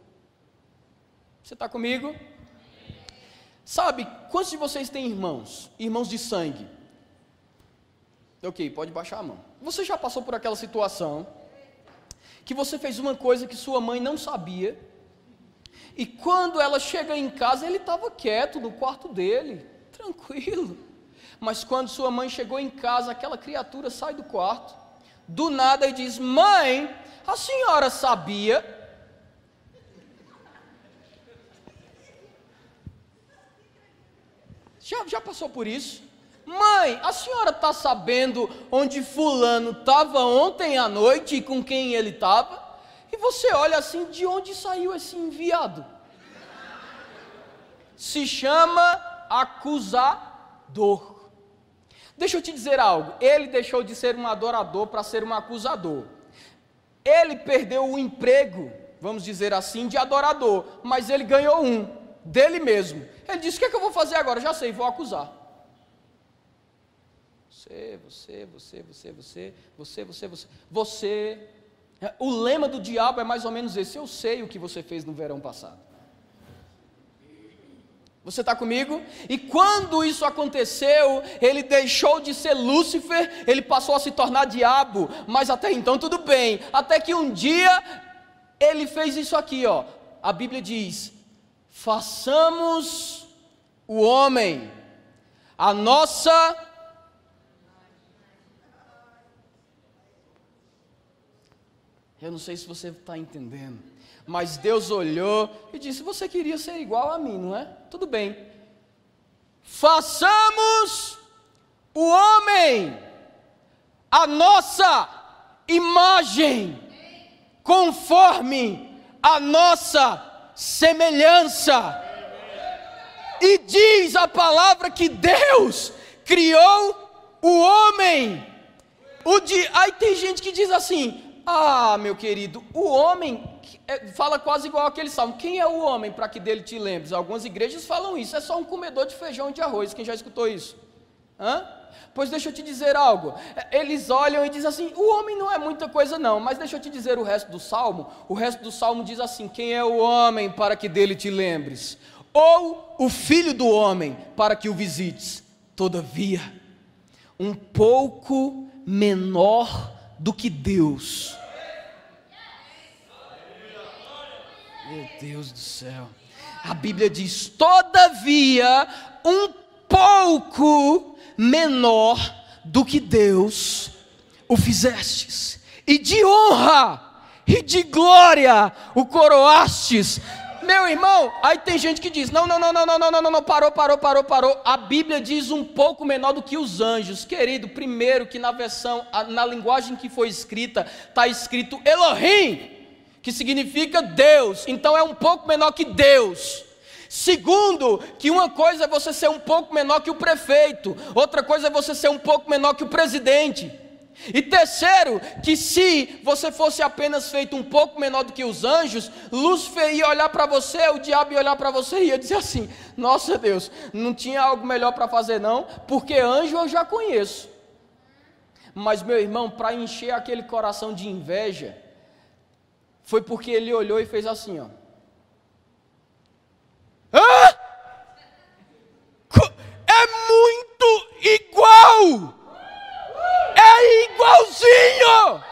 Você está comigo? Sabe, quantos de vocês têm irmãos? Irmãos de sangue? Ok, pode baixar a mão. Você já passou por aquela situação que você fez uma coisa que sua mãe não sabia, e quando ela chega em casa, ele estava quieto no quarto dele, tranquilo. Mas quando sua mãe chegou em casa, aquela criatura sai do quarto, do nada e diz: Mãe, a senhora sabia? Já, já passou por isso? Mãe, a senhora está sabendo onde Fulano estava ontem à noite e com quem ele estava? E você olha assim: de onde saiu esse enviado? Se chama acusador. Deixa eu te dizer algo: ele deixou de ser um adorador para ser um acusador. Ele perdeu o emprego, vamos dizer assim, de adorador, mas ele ganhou um, dele mesmo. Ele disse: O que, é que eu vou fazer agora? Já sei, vou acusar. Você, você, você, você, você, você, você, você. Você. É, o lema do diabo é mais ou menos esse: eu sei o que você fez no verão passado. Você está comigo? E quando isso aconteceu, ele deixou de ser Lúcifer, ele passou a se tornar diabo. Mas até então tudo bem. Até que um dia ele fez isso aqui, ó. A Bíblia diz: façamos o homem a nossa Eu não sei se você está entendendo, mas Deus olhou e disse: Você queria ser igual a mim, não é? Tudo bem. Façamos o homem a nossa imagem, conforme a nossa semelhança. E diz a palavra que Deus criou o homem. O de... Aí tem gente que diz assim: ah, meu querido, o homem é, fala quase igual aquele salmo. Quem é o homem para que dele te lembres? Algumas igrejas falam isso. É só um comedor de feijão e de arroz. Quem já escutou isso? Hã? Pois deixa eu te dizer algo. Eles olham e dizem assim: o homem não é muita coisa, não. Mas deixa eu te dizer o resto do salmo. O resto do salmo diz assim: quem é o homem para que dele te lembres? Ou o filho do homem para que o visites? Todavia, um pouco menor do que Deus. Meu Deus do céu. A Bíblia diz: todavia, um pouco menor do que Deus o fizestes, e de honra e de glória o coroastes meu irmão, aí tem gente que diz: não, não, não, não, não, não, não, não, parou, parou, parou, parou. A Bíblia diz um pouco menor do que os anjos. Querido, primeiro que na versão, na linguagem que foi escrita, está escrito Elohim, que significa Deus. Então é um pouco menor que Deus. Segundo, que uma coisa é você ser um pouco menor que o prefeito, outra coisa é você ser um pouco menor que o presidente. E terceiro, que se você fosse apenas feito um pouco menor do que os anjos, Lúcifer ia olhar para você, o diabo ia olhar para você e ia dizer assim: Nossa Deus, não tinha algo melhor para fazer não, porque anjo eu já conheço. Mas meu irmão, para encher aquele coração de inveja, foi porque ele olhou e fez assim, ó. Ah! É muito igual! É igualzinho!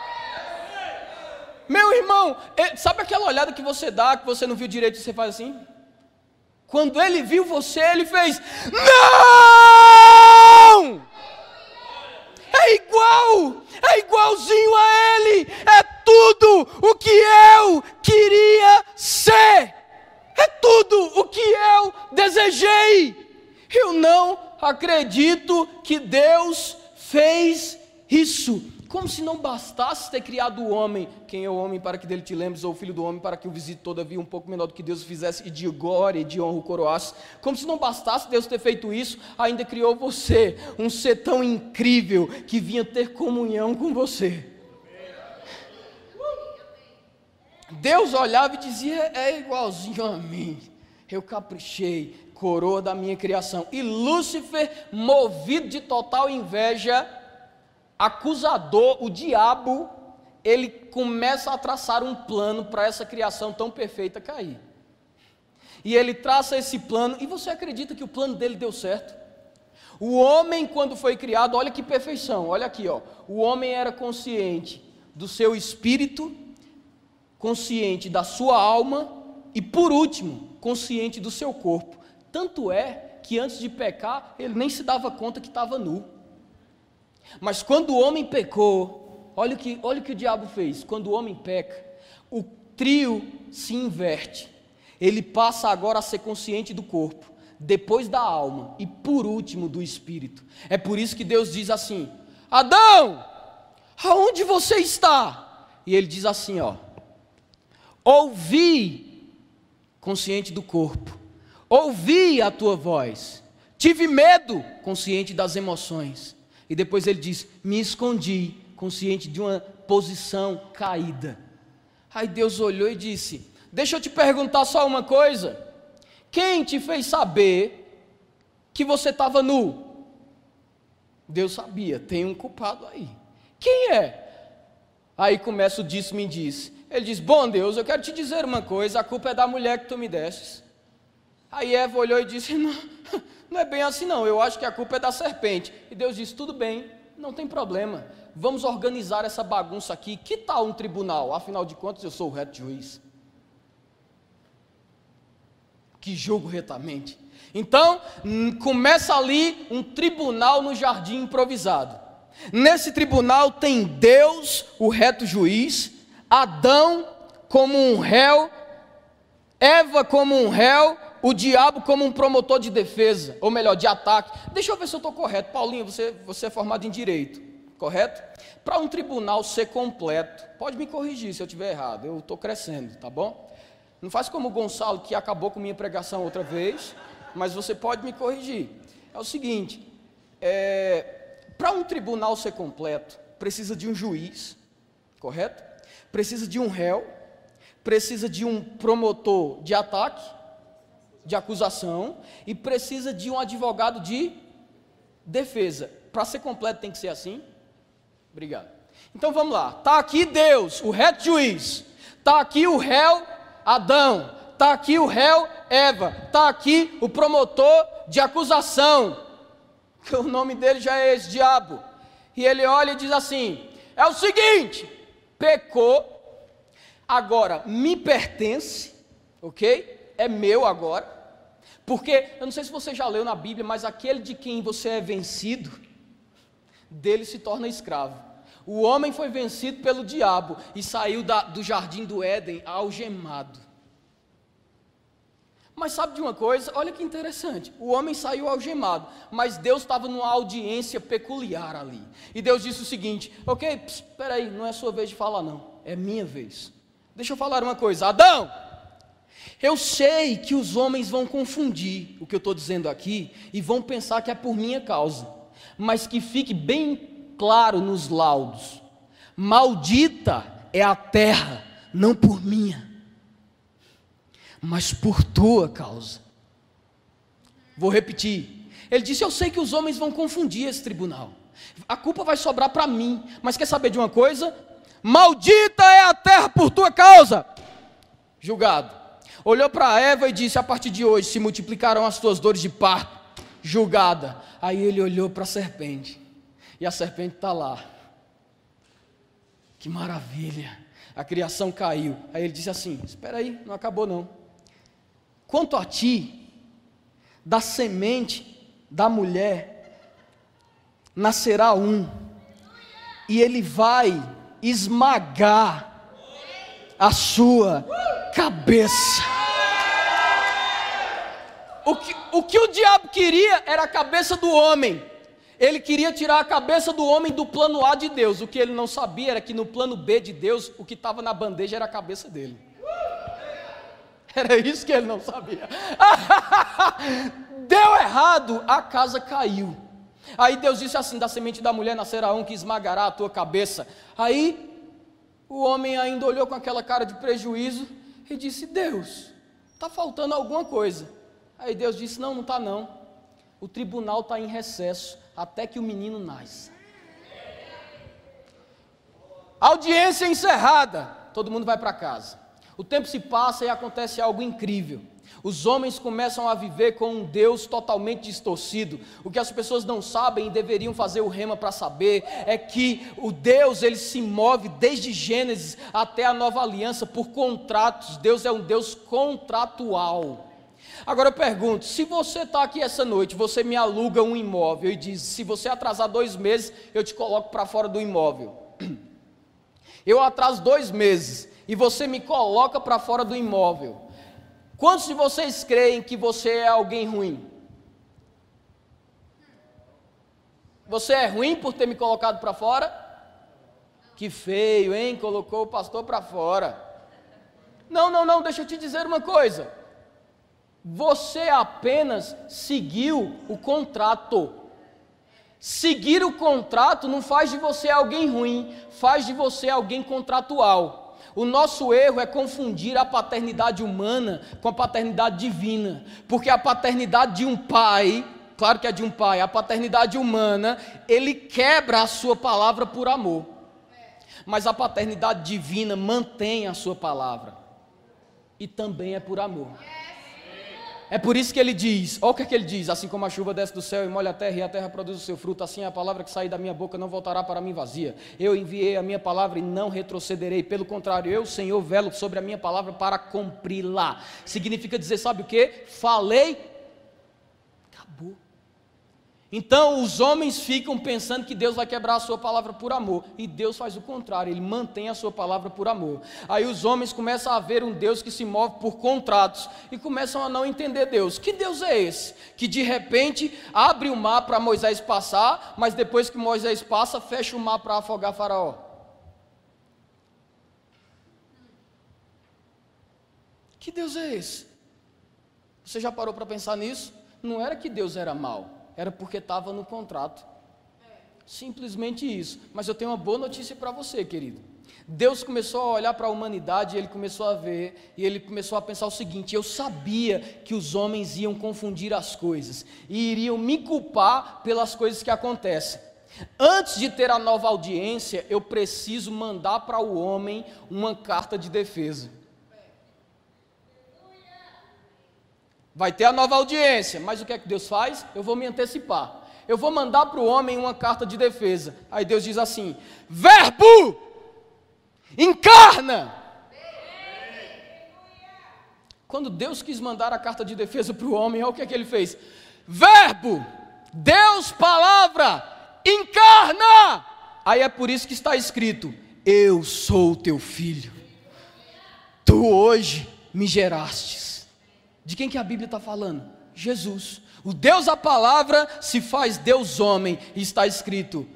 Meu irmão, é, sabe aquela olhada que você dá, que você não viu direito e você faz assim? Quando ele viu você, ele fez: Não! É igual, é igualzinho a ele, é tudo o que eu queria ser, é tudo o que eu desejei. Eu não acredito que Deus fez isso, como se não bastasse ter criado o homem, quem é o homem para que dele te lembres, ou o filho do homem para que o visite todavia um pouco menor do que Deus fizesse, e de glória e de honra o coroasse. Como se não bastasse Deus ter feito isso, ainda criou você, um ser tão incrível que vinha ter comunhão com você. Deus olhava e dizia: é igualzinho a mim, eu caprichei, coroa da minha criação. E Lúcifer, movido de total inveja, acusador, o diabo, ele começa a traçar um plano para essa criação tão perfeita cair. E ele traça esse plano, e você acredita que o plano dele deu certo? O homem, quando foi criado, olha que perfeição, olha aqui, ó. O homem era consciente do seu espírito, consciente da sua alma e, por último, consciente do seu corpo. Tanto é que antes de pecar, ele nem se dava conta que estava nu. Mas quando o homem pecou, olha o que, olha o que o diabo fez. Quando o homem peca, o trio se inverte. Ele passa agora a ser consciente do corpo, depois da alma e por último do espírito. É por isso que Deus diz assim: Adão, aonde você está? E ele diz assim, ó: Ouvi, consciente do corpo, ouvi a tua voz, tive medo, consciente das emoções. E depois ele diz: Me escondi, consciente de uma posição caída. Aí Deus olhou e disse: Deixa eu te perguntar só uma coisa. Quem te fez saber que você estava nu? Deus sabia, tem um culpado aí. Quem é? Aí começa o disse-me disse. Ele diz: Bom Deus, eu quero te dizer uma coisa, a culpa é da mulher que tu me destes. Aí Eva olhou e disse: não, não é bem assim, não. Eu acho que a culpa é da serpente. E Deus disse: Tudo bem, não tem problema. Vamos organizar essa bagunça aqui. Que tal um tribunal? Afinal de contas, eu sou o reto juiz. Que julgo retamente. Então, hum, começa ali um tribunal no jardim improvisado. Nesse tribunal tem Deus, o reto juiz, Adão como um réu, Eva como um réu o diabo como um promotor de defesa, ou melhor, de ataque. Deixa eu ver se eu estou correto. Paulinho, você, você é formado em direito, correto? Para um tribunal ser completo, pode me corrigir se eu estiver errado, eu estou crescendo, tá bom? Não faz como o Gonçalo, que acabou com minha pregação outra vez, mas você pode me corrigir. É o seguinte: é, para um tribunal ser completo, precisa de um juiz, correto? Precisa de um réu, precisa de um promotor de ataque de acusação e precisa de um advogado de defesa. Para ser completo tem que ser assim? Obrigado. Então vamos lá. Está aqui Deus, o reto juiz. Está aqui o réu Adão. Está aqui o réu Eva. Está aqui o promotor de acusação. Que o nome dele já é esse diabo. E ele olha e diz assim: é o seguinte, pecou, agora me pertence, ok? É meu agora. Porque, eu não sei se você já leu na Bíblia, mas aquele de quem você é vencido, dele se torna escravo. O homem foi vencido pelo diabo e saiu da, do jardim do Éden algemado. Mas sabe de uma coisa? Olha que interessante. O homem saiu algemado, mas Deus estava numa audiência peculiar ali. E Deus disse o seguinte: Ok, espera aí, não é sua vez de falar, não. É minha vez. Deixa eu falar uma coisa. Adão, eu sei que os homens vão confundir o que eu estou dizendo aqui e vão pensar que é por minha causa, mas que fique bem claro nos laudos: maldita é a terra, não por minha, mas por tua causa. Vou repetir. Ele disse: Eu sei que os homens vão confundir esse tribunal, a culpa vai sobrar para mim, mas quer saber de uma coisa? Maldita é a terra por tua causa. Julgado olhou para Eva e disse: A partir de hoje se multiplicarão as tuas dores de parto, julgada. Aí ele olhou para a serpente, e a serpente está lá. Que maravilha! A criação caiu. Aí ele disse assim: Espera aí, não acabou não. Quanto a ti, da semente da mulher nascerá um, e ele vai esmagar a sua cabeça. O que, o que o diabo queria era a cabeça do homem. Ele queria tirar a cabeça do homem do plano A de Deus. O que ele não sabia era que no plano B de Deus, o que estava na bandeja era a cabeça dele. Era isso que ele não sabia. Deu errado, a casa caiu. Aí Deus disse assim: da semente da mulher nascerá um que esmagará a tua cabeça. Aí o homem ainda olhou com aquela cara de prejuízo e disse: Deus, está faltando alguma coisa. Aí Deus disse: Não, não está não. O tribunal está em recesso até que o menino nasça. Audiência encerrada. Todo mundo vai para casa. O tempo se passa e acontece algo incrível. Os homens começam a viver com um Deus totalmente distorcido. O que as pessoas não sabem e deveriam fazer o rema para saber é que o Deus ele se move desde Gênesis até a nova aliança por contratos. Deus é um Deus contratual. Agora eu pergunto: se você está aqui essa noite, você me aluga um imóvel e diz: se você atrasar dois meses, eu te coloco para fora do imóvel. Eu atraso dois meses e você me coloca para fora do imóvel. Quantos de vocês creem que você é alguém ruim? Você é ruim por ter me colocado para fora? Que feio, hein? Colocou o pastor para fora. Não, não, não, deixa eu te dizer uma coisa. Você apenas seguiu o contrato. Seguir o contrato não faz de você alguém ruim, faz de você alguém contratual. O nosso erro é confundir a paternidade humana com a paternidade divina, porque a paternidade de um pai, claro que é de um pai, a paternidade humana, ele quebra a sua palavra por amor, mas a paternidade divina mantém a sua palavra, e também é por amor. É por isso que ele diz: olha o que, é que ele diz: assim como a chuva desce do céu e molha a terra, e a terra produz o seu fruto, assim a palavra que sair da minha boca não voltará para mim vazia. Eu enviei a minha palavra e não retrocederei. Pelo contrário, eu, Senhor, velo sobre a minha palavra para cumpri-la. Significa dizer: sabe o que? Falei. Então os homens ficam pensando que Deus vai quebrar a sua palavra por amor, e Deus faz o contrário, ele mantém a sua palavra por amor. Aí os homens começam a ver um Deus que se move por contratos e começam a não entender Deus. Que Deus é esse? Que de repente abre o mar para Moisés passar, mas depois que Moisés passa, fecha o mar para afogar Faraó. Que Deus é esse? Você já parou para pensar nisso? Não era que Deus era mau era porque estava no contrato. Simplesmente isso. Mas eu tenho uma boa notícia para você, querido. Deus começou a olhar para a humanidade, ele começou a ver, e ele começou a pensar o seguinte: eu sabia que os homens iam confundir as coisas e iriam me culpar pelas coisas que acontecem. Antes de ter a nova audiência, eu preciso mandar para o homem uma carta de defesa. Vai ter a nova audiência, mas o que é que Deus faz? Eu vou me antecipar. Eu vou mandar para o homem uma carta de defesa. Aí Deus diz assim: Verbo, encarna. Quando Deus quis mandar a carta de defesa para o homem, olha o que é que ele fez: Verbo, Deus, palavra, encarna. Aí é por isso que está escrito: Eu sou teu filho. Tu hoje me gerastes. De quem que a Bíblia está falando? Jesus. O Deus a palavra se faz Deus homem, e está escrito: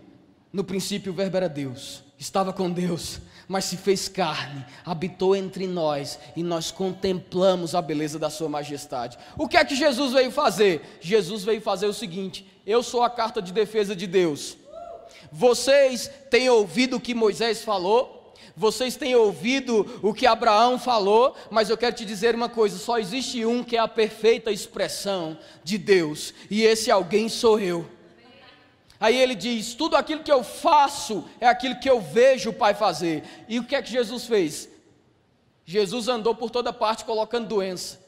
no princípio o Verbo era Deus, estava com Deus, mas se fez carne, habitou entre nós, e nós contemplamos a beleza da Sua majestade. O que é que Jesus veio fazer? Jesus veio fazer o seguinte: eu sou a carta de defesa de Deus. Vocês têm ouvido o que Moisés falou, vocês têm ouvido o que Abraão falou, mas eu quero te dizer uma coisa: só existe um que é a perfeita expressão de Deus, e esse alguém sou eu. Aí ele diz: tudo aquilo que eu faço é aquilo que eu vejo o Pai fazer. E o que é que Jesus fez? Jesus andou por toda parte colocando doença.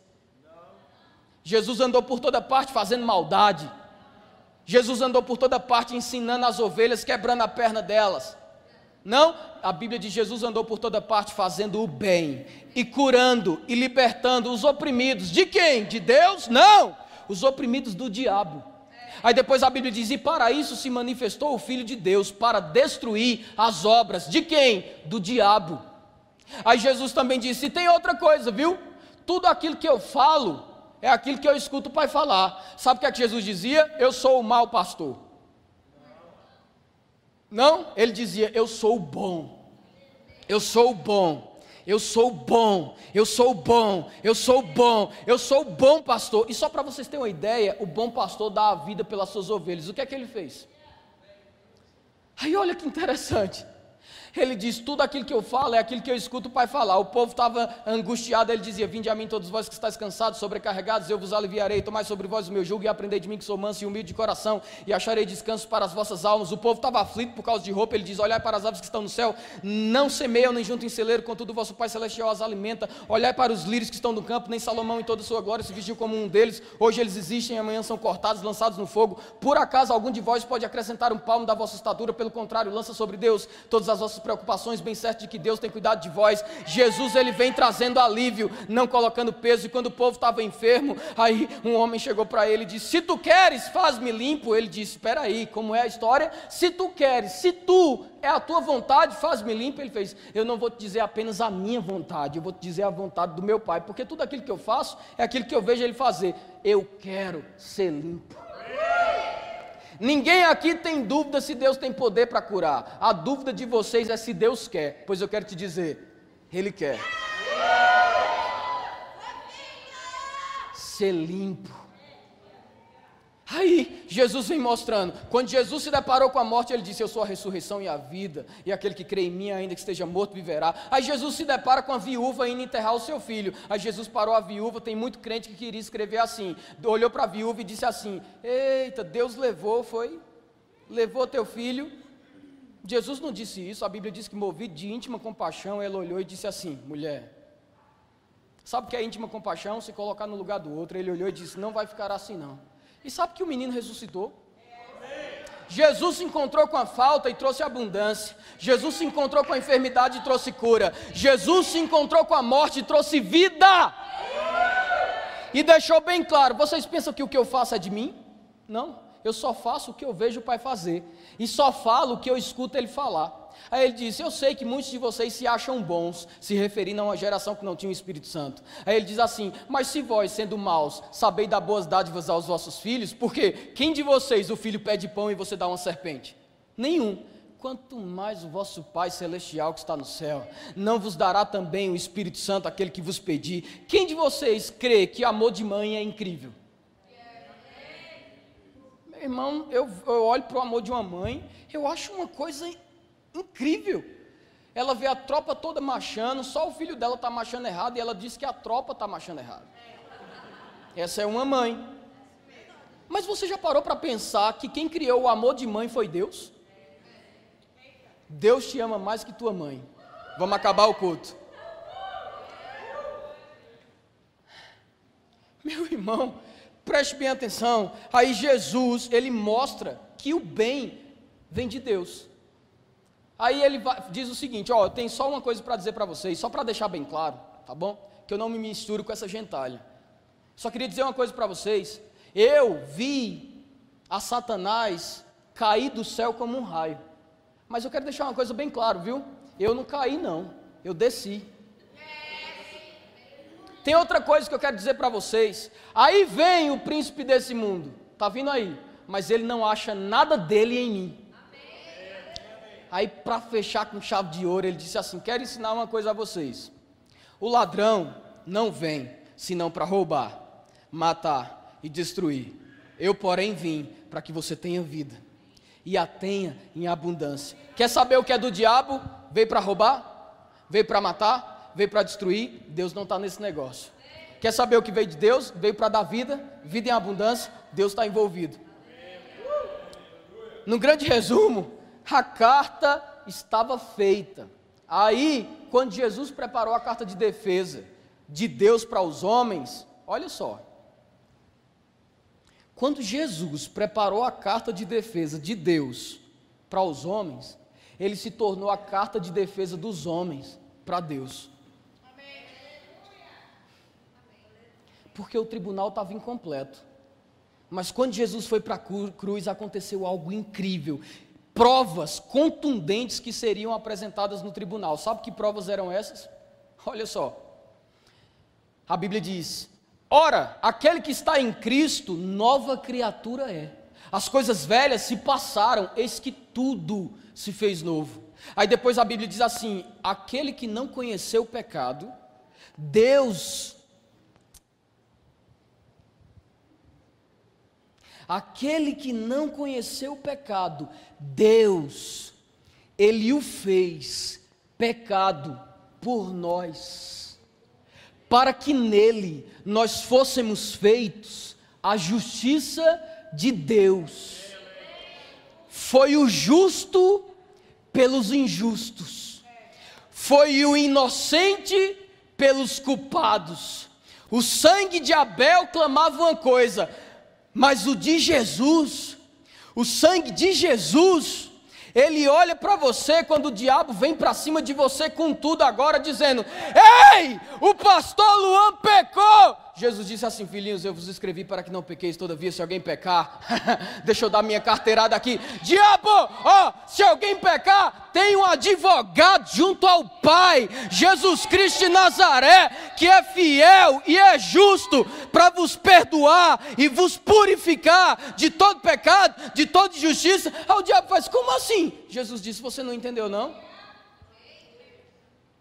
Jesus andou por toda parte fazendo maldade. Jesus andou por toda parte ensinando as ovelhas, quebrando a perna delas. Não, a Bíblia de Jesus andou por toda parte fazendo o bem e curando e libertando os oprimidos. De quem? De Deus? Não, os oprimidos do diabo. Aí depois a Bíblia diz: E para isso se manifestou o Filho de Deus, para destruir as obras. De quem? Do diabo. Aí Jesus também disse: E tem outra coisa, viu? Tudo aquilo que eu falo é aquilo que eu escuto o Pai falar. Sabe o que, é que Jesus dizia? Eu sou o mau pastor. Não, ele dizia: Eu sou bom, eu sou bom, eu sou bom, eu sou bom, eu sou bom, eu sou bom pastor. E só para vocês terem uma ideia, o bom pastor dá a vida pelas suas ovelhas. O que é que ele fez? Aí olha que interessante. Ele diz: Tudo aquilo que eu falo é aquilo que eu escuto o Pai falar. O povo estava angustiado, ele dizia: Vinde a mim, todos vós que estáis cansados, sobrecarregados, eu vos aliviarei. Tomai sobre vós o meu jugo e aprendei de mim, que sou manso e humilde de coração, e acharei descanso para as vossas almas. O povo estava aflito por causa de roupa. Ele diz: Olhai para as aves que estão no céu, não semeiam nem juntam em celeiro, contudo, o vosso Pai Celestial as alimenta. Olhai para os lírios que estão no campo, nem Salomão em toda a sua glória se vestiu como um deles. Hoje eles existem, amanhã são cortados, lançados no fogo. Por acaso algum de vós pode acrescentar um palmo da vossa estatura? Pelo contrário, lança sobre Deus todas as vossas preocupações, bem certo de que Deus tem cuidado de vós. Jesus ele vem trazendo alívio, não colocando peso. E quando o povo estava enfermo, aí um homem chegou para ele e disse: Se tu queres, faz-me limpo. Ele disse: Espera aí, como é a história? Se tu queres, se tu é a tua vontade, faz-me limpo. Ele fez: Eu não vou te dizer apenas a minha vontade, eu vou te dizer a vontade do meu Pai, porque tudo aquilo que eu faço é aquilo que eu vejo ele fazer. Eu quero ser limpo. Ninguém aqui tem dúvida se Deus tem poder para curar. A dúvida de vocês é se Deus quer. Pois eu quero te dizer, Ele quer. Ser limpo. Aí Jesus vem mostrando. Quando Jesus se deparou com a morte, ele disse: Eu sou a ressurreição e a vida, e aquele que crê em mim, ainda que esteja morto, viverá. Aí Jesus se depara com a viúva indo enterrar o seu filho. Aí Jesus parou a viúva. Tem muito crente que queria escrever assim. Olhou para a viúva e disse assim: Eita, Deus levou, foi? Levou teu filho. Jesus não disse isso. A Bíblia diz que, movido de íntima compaixão, ela olhou e disse assim: Mulher. Sabe o que é íntima compaixão? Se colocar no lugar do outro. Ele olhou e disse: Não vai ficar assim, não. E sabe que o menino ressuscitou? Jesus se encontrou com a falta e trouxe abundância. Jesus se encontrou com a enfermidade e trouxe cura. Jesus se encontrou com a morte e trouxe vida. E deixou bem claro: vocês pensam que o que eu faço é de mim? Não, eu só faço o que eu vejo o Pai fazer. E só falo o que eu escuto Ele falar. Aí ele disse: Eu sei que muitos de vocês se acham bons, se referindo a uma geração que não tinha o Espírito Santo. Aí ele diz assim: Mas se vós, sendo maus, sabeis dar boas dádivas aos vossos filhos, porque quem de vocês o filho pede pão e você dá uma serpente? Nenhum. Quanto mais o vosso Pai Celestial que está no céu, não vos dará também o Espírito Santo, aquele que vos pedir. Quem de vocês crê que amor de mãe é incrível? Meu irmão, eu, eu olho para o amor de uma mãe, eu acho uma coisa Incrível. Ela vê a tropa toda marchando, só o filho dela está marchando errado e ela diz que a tropa está marchando errado. Essa é uma mãe. Mas você já parou para pensar que quem criou o amor de mãe foi Deus? Deus te ama mais que tua mãe. Vamos acabar o culto. Meu irmão, preste bem atenção. Aí Jesus, ele mostra que o bem vem de Deus. Aí ele diz o seguinte: Ó, eu tenho só uma coisa para dizer para vocês, só para deixar bem claro, tá bom? Que eu não me misturo com essa gentalha. Só queria dizer uma coisa para vocês. Eu vi a Satanás cair do céu como um raio. Mas eu quero deixar uma coisa bem claro, viu? Eu não caí, não. Eu desci. Tem outra coisa que eu quero dizer para vocês. Aí vem o príncipe desse mundo. Tá vindo aí. Mas ele não acha nada dele em mim. Aí, para fechar com chave de ouro, ele disse assim: Quero ensinar uma coisa a vocês. O ladrão não vem senão para roubar, matar e destruir. Eu, porém, vim para que você tenha vida e a tenha em abundância. Quer saber o que é do diabo? Veio para roubar? Veio para matar? Veio para destruir? Deus não está nesse negócio. Quer saber o que veio de Deus? Veio para dar vida, vida em abundância. Deus está envolvido. No grande resumo, a carta estava feita. Aí, quando Jesus preparou a carta de defesa de Deus para os homens, olha só. Quando Jesus preparou a carta de defesa de Deus para os homens, ele se tornou a carta de defesa dos homens para Deus. Porque o tribunal estava incompleto. Mas quando Jesus foi para a cruz, aconteceu algo incrível provas contundentes que seriam apresentadas no tribunal. Sabe que provas eram essas? Olha só. A Bíblia diz: Ora, aquele que está em Cristo, nova criatura é. As coisas velhas se passaram, eis que tudo se fez novo. Aí depois a Bíblia diz assim: aquele que não conheceu o pecado, Deus Aquele que não conheceu o pecado, Deus ele o fez pecado por nós, para que nele nós fôssemos feitos a justiça de Deus. Foi o justo pelos injustos, foi o inocente pelos culpados. O sangue de Abel clamava uma coisa, mas o de Jesus, o sangue de Jesus, ele olha para você quando o diabo vem para cima de você com tudo agora, dizendo: Ei, o pastor Luan pecou. Jesus disse assim: Filhinhos, eu vos escrevi para que não pequeis, todavia, se alguém pecar, deixa eu dar minha carteirada aqui. Diabo, ó, se alguém pecar, tem um advogado junto ao Pai, Jesus Cristo de Nazaré, que é fiel e é justo para vos perdoar e vos purificar de todo pecado, de toda injustiça. Aí o diabo faz: Como assim? Jesus disse: Você não entendeu, não?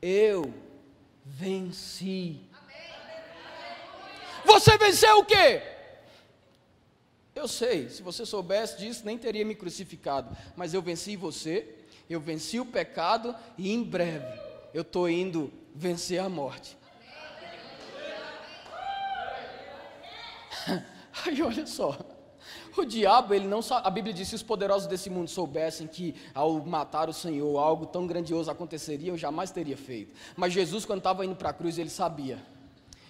Eu venci você venceu o quê? Eu sei, se você soubesse disso, nem teria me crucificado. Mas eu venci você, eu venci o pecado e em breve eu estou indo vencer a morte. Aí olha só, o diabo, ele não sabe, a Bíblia diz: se os poderosos desse mundo soubessem que ao matar o Senhor algo tão grandioso aconteceria, eu jamais teria feito. Mas Jesus, quando estava indo para a cruz, ele sabia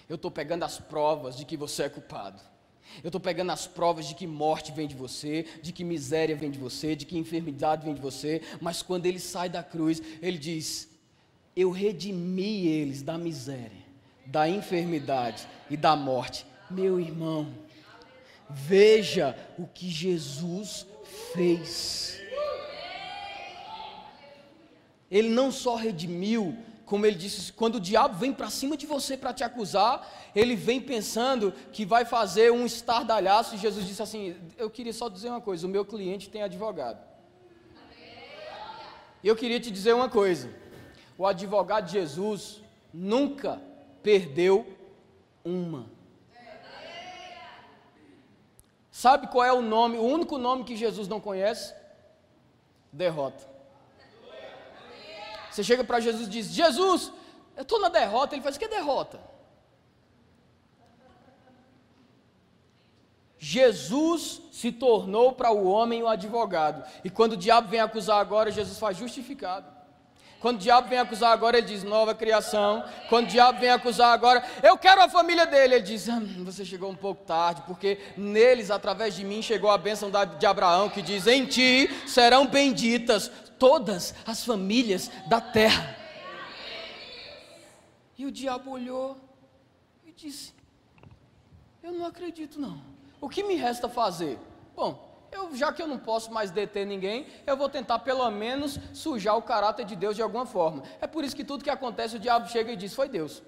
eu estou pegando as provas de que você é culpado. Eu estou pegando as provas de que morte vem de você, de que miséria vem de você, de que enfermidade vem de você. Mas quando ele sai da cruz, ele diz: Eu redimi eles da miséria, da enfermidade e da morte. Meu irmão, veja o que Jesus fez. Ele não só redimiu, como ele disse, quando o diabo vem para cima de você para te acusar, ele vem pensando que vai fazer um estardalhaço, e Jesus disse assim: Eu queria só dizer uma coisa: o meu cliente tem advogado. Eu queria te dizer uma coisa: o advogado de Jesus nunca perdeu uma. Sabe qual é o nome, o único nome que Jesus não conhece? Derrota. Você chega para Jesus e diz: Jesus, eu estou na derrota. Ele faz: Que derrota? Jesus se tornou para o homem o advogado. E quando o diabo vem acusar agora, Jesus faz justificado. Quando o diabo vem acusar agora, ele diz nova criação. Quando o diabo vem acusar agora, eu quero a família dele. Ele diz: hum, Você chegou um pouco tarde, porque neles, através de mim, chegou a bênção de Abraão, que diz: Em ti serão benditas todas as famílias da terra. E o diabo olhou e disse: Eu não acredito, não. O que me resta fazer? Bom, eu, já que eu não posso mais deter ninguém, eu vou tentar pelo menos sujar o caráter de Deus de alguma forma. É por isso que tudo que acontece, o diabo chega e diz: Foi Deus.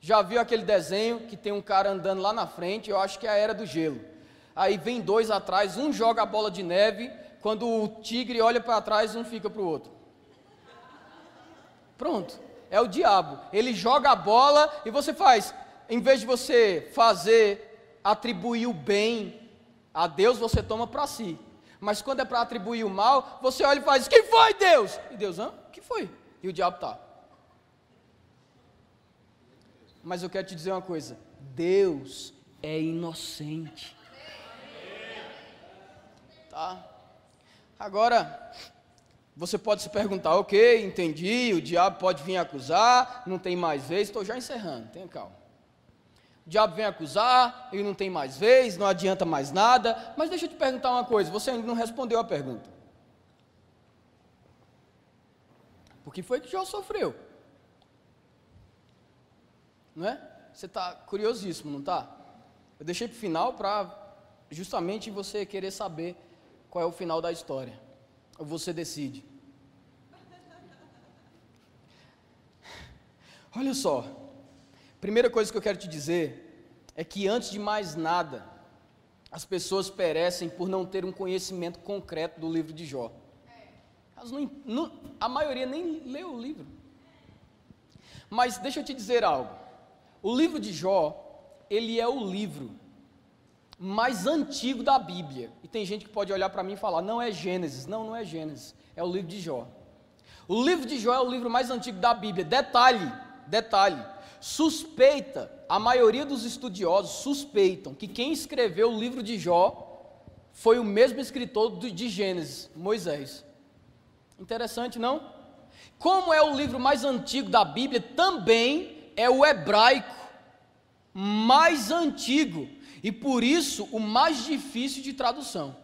Já viu aquele desenho que tem um cara andando lá na frente? Eu acho que é a era do gelo. Aí vem dois atrás, um joga a bola de neve quando o tigre olha para trás, um fica para o outro. Pronto, é o diabo. Ele joga a bola e você faz. Em vez de você fazer, atribuir o bem a Deus, você toma para si. Mas quando é para atribuir o mal, você olha e faz: Que foi Deus? E Deus, hã? Que foi? E o diabo tá. Mas eu quero te dizer uma coisa: Deus é inocente. Tá? Agora, você pode se perguntar, ok, entendi, o diabo pode vir acusar, não tem mais vez, estou já encerrando, tenha calma. O diabo vem acusar, ele não tem mais vez, não adianta mais nada, mas deixa eu te perguntar uma coisa, você ainda não respondeu a pergunta. Por que foi que Jó sofreu? Não é? Você está curiosíssimo, não está? Eu deixei para o final para justamente você querer saber qual é o final da história. Você decide. Olha só, primeira coisa que eu quero te dizer é que antes de mais nada, as pessoas perecem por não ter um conhecimento concreto do livro de Jó. Não, não, a maioria nem leu o livro. Mas deixa eu te dizer algo. O livro de Jó, ele é o livro mais antigo da Bíblia. E tem gente que pode olhar para mim e falar: não é Gênesis. Não, não é Gênesis. É o livro de Jó. O livro de Jó é o livro mais antigo da Bíblia. Detalhe, detalhe. Suspeita, a maioria dos estudiosos suspeitam que quem escreveu o livro de Jó foi o mesmo escritor de Gênesis, Moisés. Interessante, não? Como é o livro mais antigo da Bíblia, também é o hebraico mais antigo e por isso o mais difícil de tradução.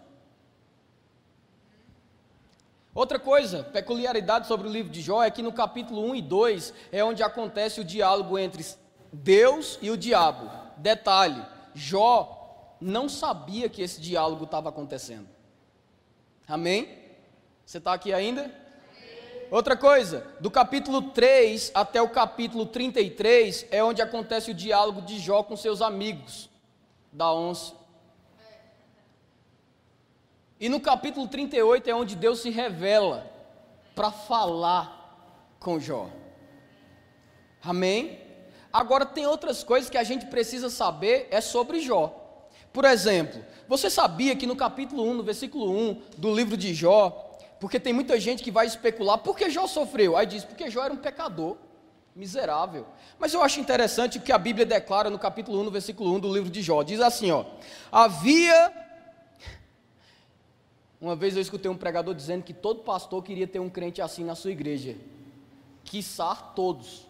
Outra coisa, peculiaridade sobre o livro de Jó é que no capítulo 1 e 2 é onde acontece o diálogo entre Deus e o diabo. Detalhe: Jó não sabia que esse diálogo estava acontecendo. Amém? Você está aqui ainda? Outra coisa, do capítulo 3 até o capítulo 33 é onde acontece o diálogo de Jó com seus amigos da onça. E no capítulo 38 é onde Deus se revela para falar com Jó. Amém? Agora tem outras coisas que a gente precisa saber é sobre Jó. Por exemplo, você sabia que no capítulo 1, no versículo 1 do livro de Jó, porque tem muita gente que vai especular por que Jó sofreu. Aí diz, porque Jó era um pecador, miserável. Mas eu acho interessante o que a Bíblia declara no capítulo 1, no versículo 1 do livro de Jó. Diz assim, ó: Havia Uma vez eu escutei um pregador dizendo que todo pastor queria ter um crente assim na sua igreja. Quiçar todos.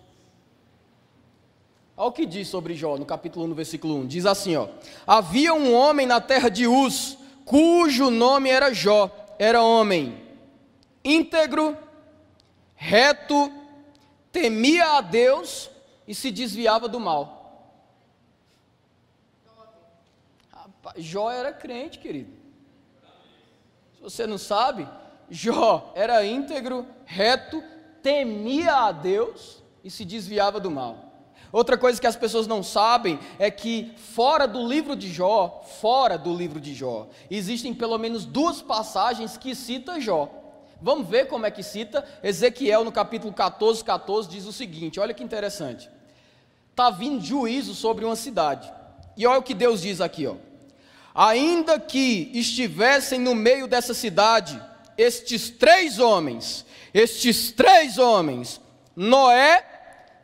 Olha o que diz sobre Jó no capítulo 1, no versículo 1. Diz assim, ó: Havia um homem na terra de Uz, cujo nome era Jó. Era homem íntegro, reto, temia a Deus e se desviava do mal. Jó era crente, querido. Se você não sabe, Jó era íntegro, reto, temia a Deus e se desviava do mal. Outra coisa que as pessoas não sabem é que fora do livro de Jó, fora do livro de Jó, existem pelo menos duas passagens que cita Jó. Vamos ver como é que cita. Ezequiel, no capítulo 14, 14, diz o seguinte: olha que interessante. Está vindo juízo sobre uma cidade. E olha o que Deus diz aqui, ó. Ainda que estivessem no meio dessa cidade estes três homens, estes três homens, Noé,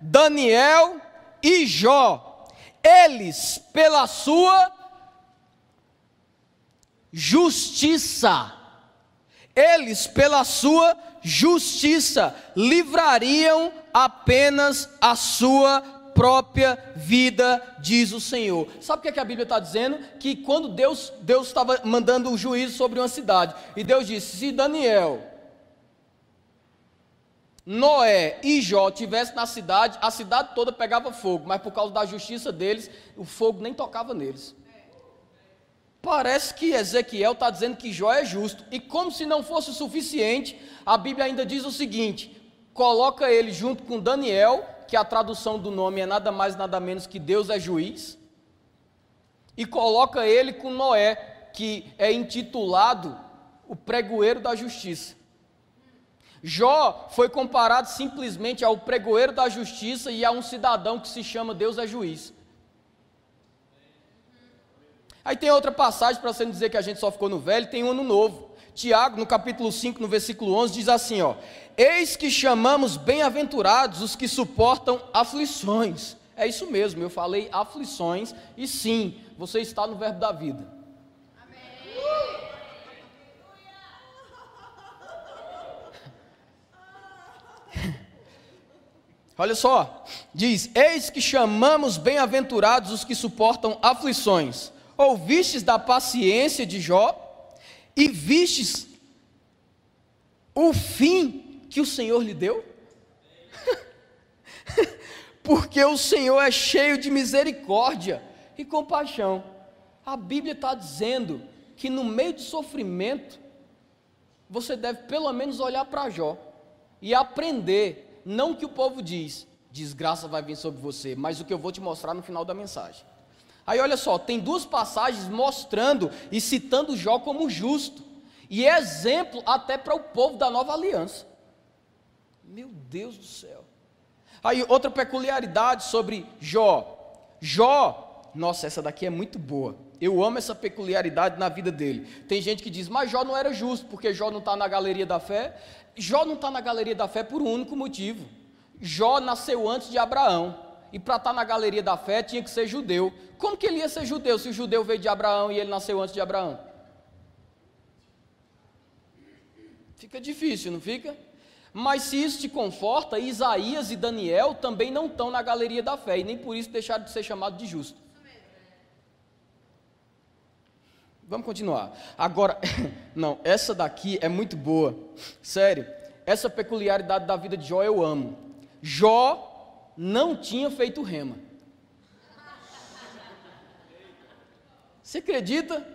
Daniel e Jó, eles, pela sua justiça, eles, pela sua justiça, livrariam apenas a sua própria vida, diz o Senhor. Sabe o que, é que a Bíblia está dizendo? Que quando Deus Deus estava mandando o juízo sobre uma cidade, e Deus disse: se Daniel, Noé e Jó tivessem na cidade, a cidade toda pegava fogo, mas por causa da justiça deles, o fogo nem tocava neles. Parece que Ezequiel está dizendo que Jó é justo. E como se não fosse o suficiente, a Bíblia ainda diz o seguinte: coloca ele junto com Daniel, que a tradução do nome é nada mais nada menos que Deus é juiz, e coloca ele com Noé, que é intitulado o pregoeiro da justiça. Jó foi comparado simplesmente ao pregoeiro da justiça e a um cidadão que se chama Deus é juiz. Aí tem outra passagem para você não dizer que a gente só ficou no velho, tem um no novo. Tiago, no capítulo 5, no versículo 11, diz assim, ó: Eis que chamamos bem-aventurados os que suportam aflições. É isso mesmo, eu falei aflições e sim, você está no verbo da vida. Olha só, diz: Eis que chamamos bem-aventurados os que suportam aflições ouvistes da paciência de Jó e vistes o fim que o Senhor lhe deu? Porque o Senhor é cheio de misericórdia e compaixão. A Bíblia está dizendo que no meio de sofrimento, você deve pelo menos olhar para Jó e aprender, não o que o povo diz, desgraça vai vir sobre você, mas o que eu vou te mostrar no final da mensagem. Aí olha só, tem duas passagens mostrando e citando Jó como justo, e é exemplo até para o povo da nova aliança. Meu Deus do céu. Aí outra peculiaridade sobre Jó. Jó, nossa, essa daqui é muito boa. Eu amo essa peculiaridade na vida dele. Tem gente que diz, mas Jó não era justo, porque Jó não está na galeria da fé. Jó não está na galeria da fé por um único motivo. Jó nasceu antes de Abraão. E para estar tá na galeria da fé tinha que ser judeu. Como que ele ia ser judeu se o judeu veio de Abraão e ele nasceu antes de Abraão? Fica difícil, não fica? Mas se isso te conforta, Isaías e Daniel também não estão na galeria da fé e nem por isso deixaram de ser chamados de justo. Vamos continuar. Agora, não, essa daqui é muito boa. Sério, essa peculiaridade da vida de Jó eu amo. Jó não tinha feito rema. Você acredita?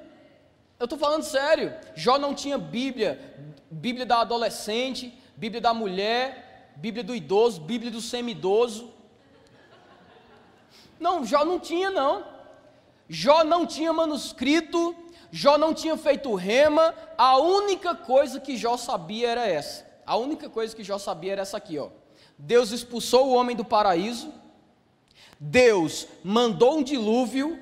Eu estou falando sério. Jó não tinha Bíblia, Bíblia da adolescente, Bíblia da mulher, Bíblia do idoso, Bíblia do semidoso. Não, Jó não tinha, não. Jó não tinha manuscrito, Jó não tinha feito rema, a única coisa que Jó sabia era essa. A única coisa que Jó sabia era essa aqui, ó. Deus expulsou o homem do paraíso, Deus mandou um dilúvio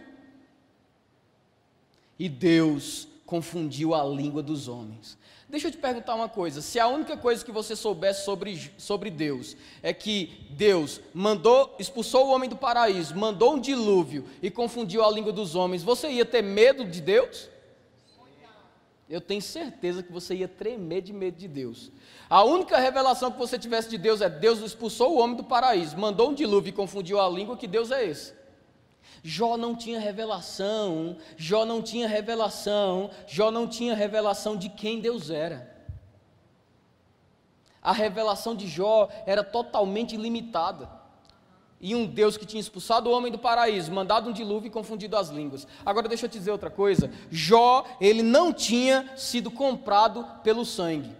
e Deus confundiu a língua dos homens. Deixa eu te perguntar uma coisa: se a única coisa que você soubesse sobre, sobre Deus é que Deus mandou, expulsou o homem do paraíso, mandou um dilúvio e confundiu a língua dos homens, você ia ter medo de Deus? Eu tenho certeza que você ia tremer de medo de Deus. A única revelação que você tivesse de Deus é Deus expulsou o homem do paraíso, mandou um dilúvio e confundiu a língua, que Deus é esse. Jó não tinha revelação, Jó não tinha revelação, Jó não tinha revelação de quem Deus era. A revelação de Jó era totalmente limitada. E um Deus que tinha expulsado o homem do paraíso, mandado um dilúvio e confundido as línguas. Agora deixa eu te dizer outra coisa. Jó, ele não tinha sido comprado pelo sangue.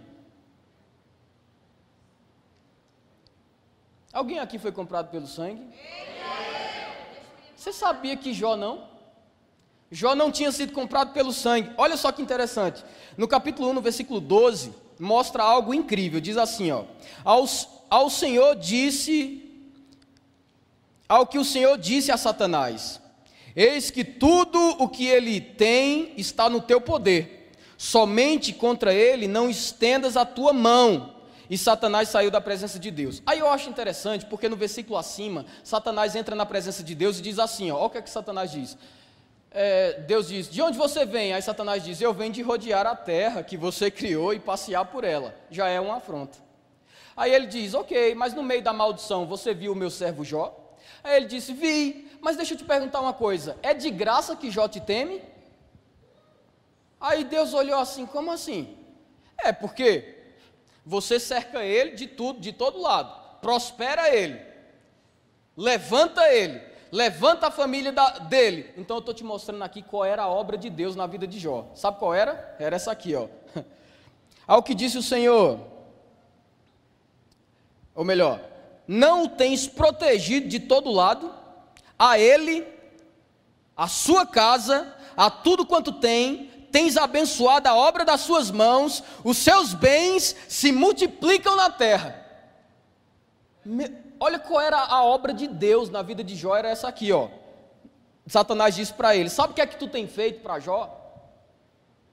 Alguém aqui foi comprado pelo sangue? Você sabia que Jó não? Jó não tinha sido comprado pelo sangue. Olha só que interessante. No capítulo 1, no versículo 12, mostra algo incrível. Diz assim, ó: Ao, ao Senhor disse ao que o Senhor disse a Satanás: Eis que tudo o que ele tem está no teu poder. Somente contra ele não estendas a tua mão e Satanás saiu da presença de Deus. Aí eu acho interessante, porque no versículo acima, Satanás entra na presença de Deus e diz assim: olha o que, é que Satanás diz. É, Deus diz: De onde você vem? Aí Satanás diz: Eu venho de rodear a terra que você criou e passear por ela. Já é uma afronta. Aí ele diz: Ok, mas no meio da maldição você viu o meu servo Jó? Aí ele disse: Vi, mas deixa eu te perguntar uma coisa: é de graça que Jó te teme? Aí Deus olhou assim: Como assim? É porque você cerca ele de tudo, de todo lado, prospera ele, levanta ele, levanta a família da, dele. Então eu estou te mostrando aqui qual era a obra de Deus na vida de Jó. Sabe qual era? Era essa aqui, ó. Ao que disse o Senhor, ou melhor, não o tens protegido de todo lado, a ele, a sua casa, a tudo quanto tem, tens abençoado a obra das suas mãos, os seus bens se multiplicam na terra. Me, olha qual era a obra de Deus na vida de Jó, era essa aqui, ó. Satanás disse para ele: Sabe o que é que tu tem feito para Jó?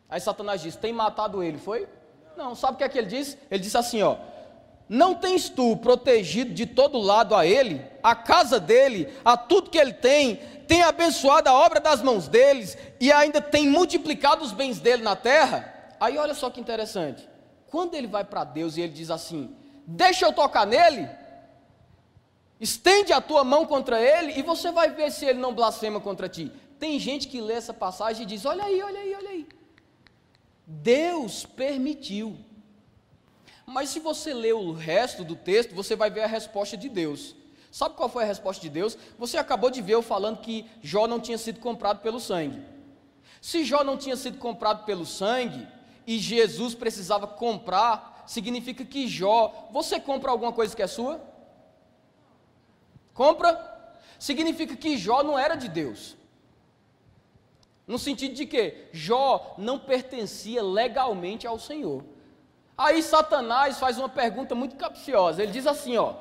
Aí Satanás disse: Tem matado ele, foi? Não, sabe o que é que ele disse? Ele disse assim: Ó, não tens tu protegido de todo lado a ele, a casa dele, a tudo que ele tem, tem abençoado a obra das mãos deles e ainda tem multiplicado os bens dele na terra. Aí olha só que interessante. Quando ele vai para Deus e ele diz assim: Deixa eu tocar nele, estende a tua mão contra ele e você vai ver se ele não blasfema contra ti. Tem gente que lê essa passagem e diz: Olha aí, olha aí, olha aí. Deus permitiu. Mas se você ler o resto do texto, você vai ver a resposta de Deus. Sabe qual foi a resposta de Deus? Você acabou de ver eu falando que Jó não tinha sido comprado pelo sangue. Se Jó não tinha sido comprado pelo sangue e Jesus precisava comprar, significa que Jó, você compra alguma coisa que é sua? Compra? Significa que Jó não era de Deus. No sentido de que Jó não pertencia legalmente ao Senhor. Aí Satanás faz uma pergunta muito capciosa. Ele diz assim, ó: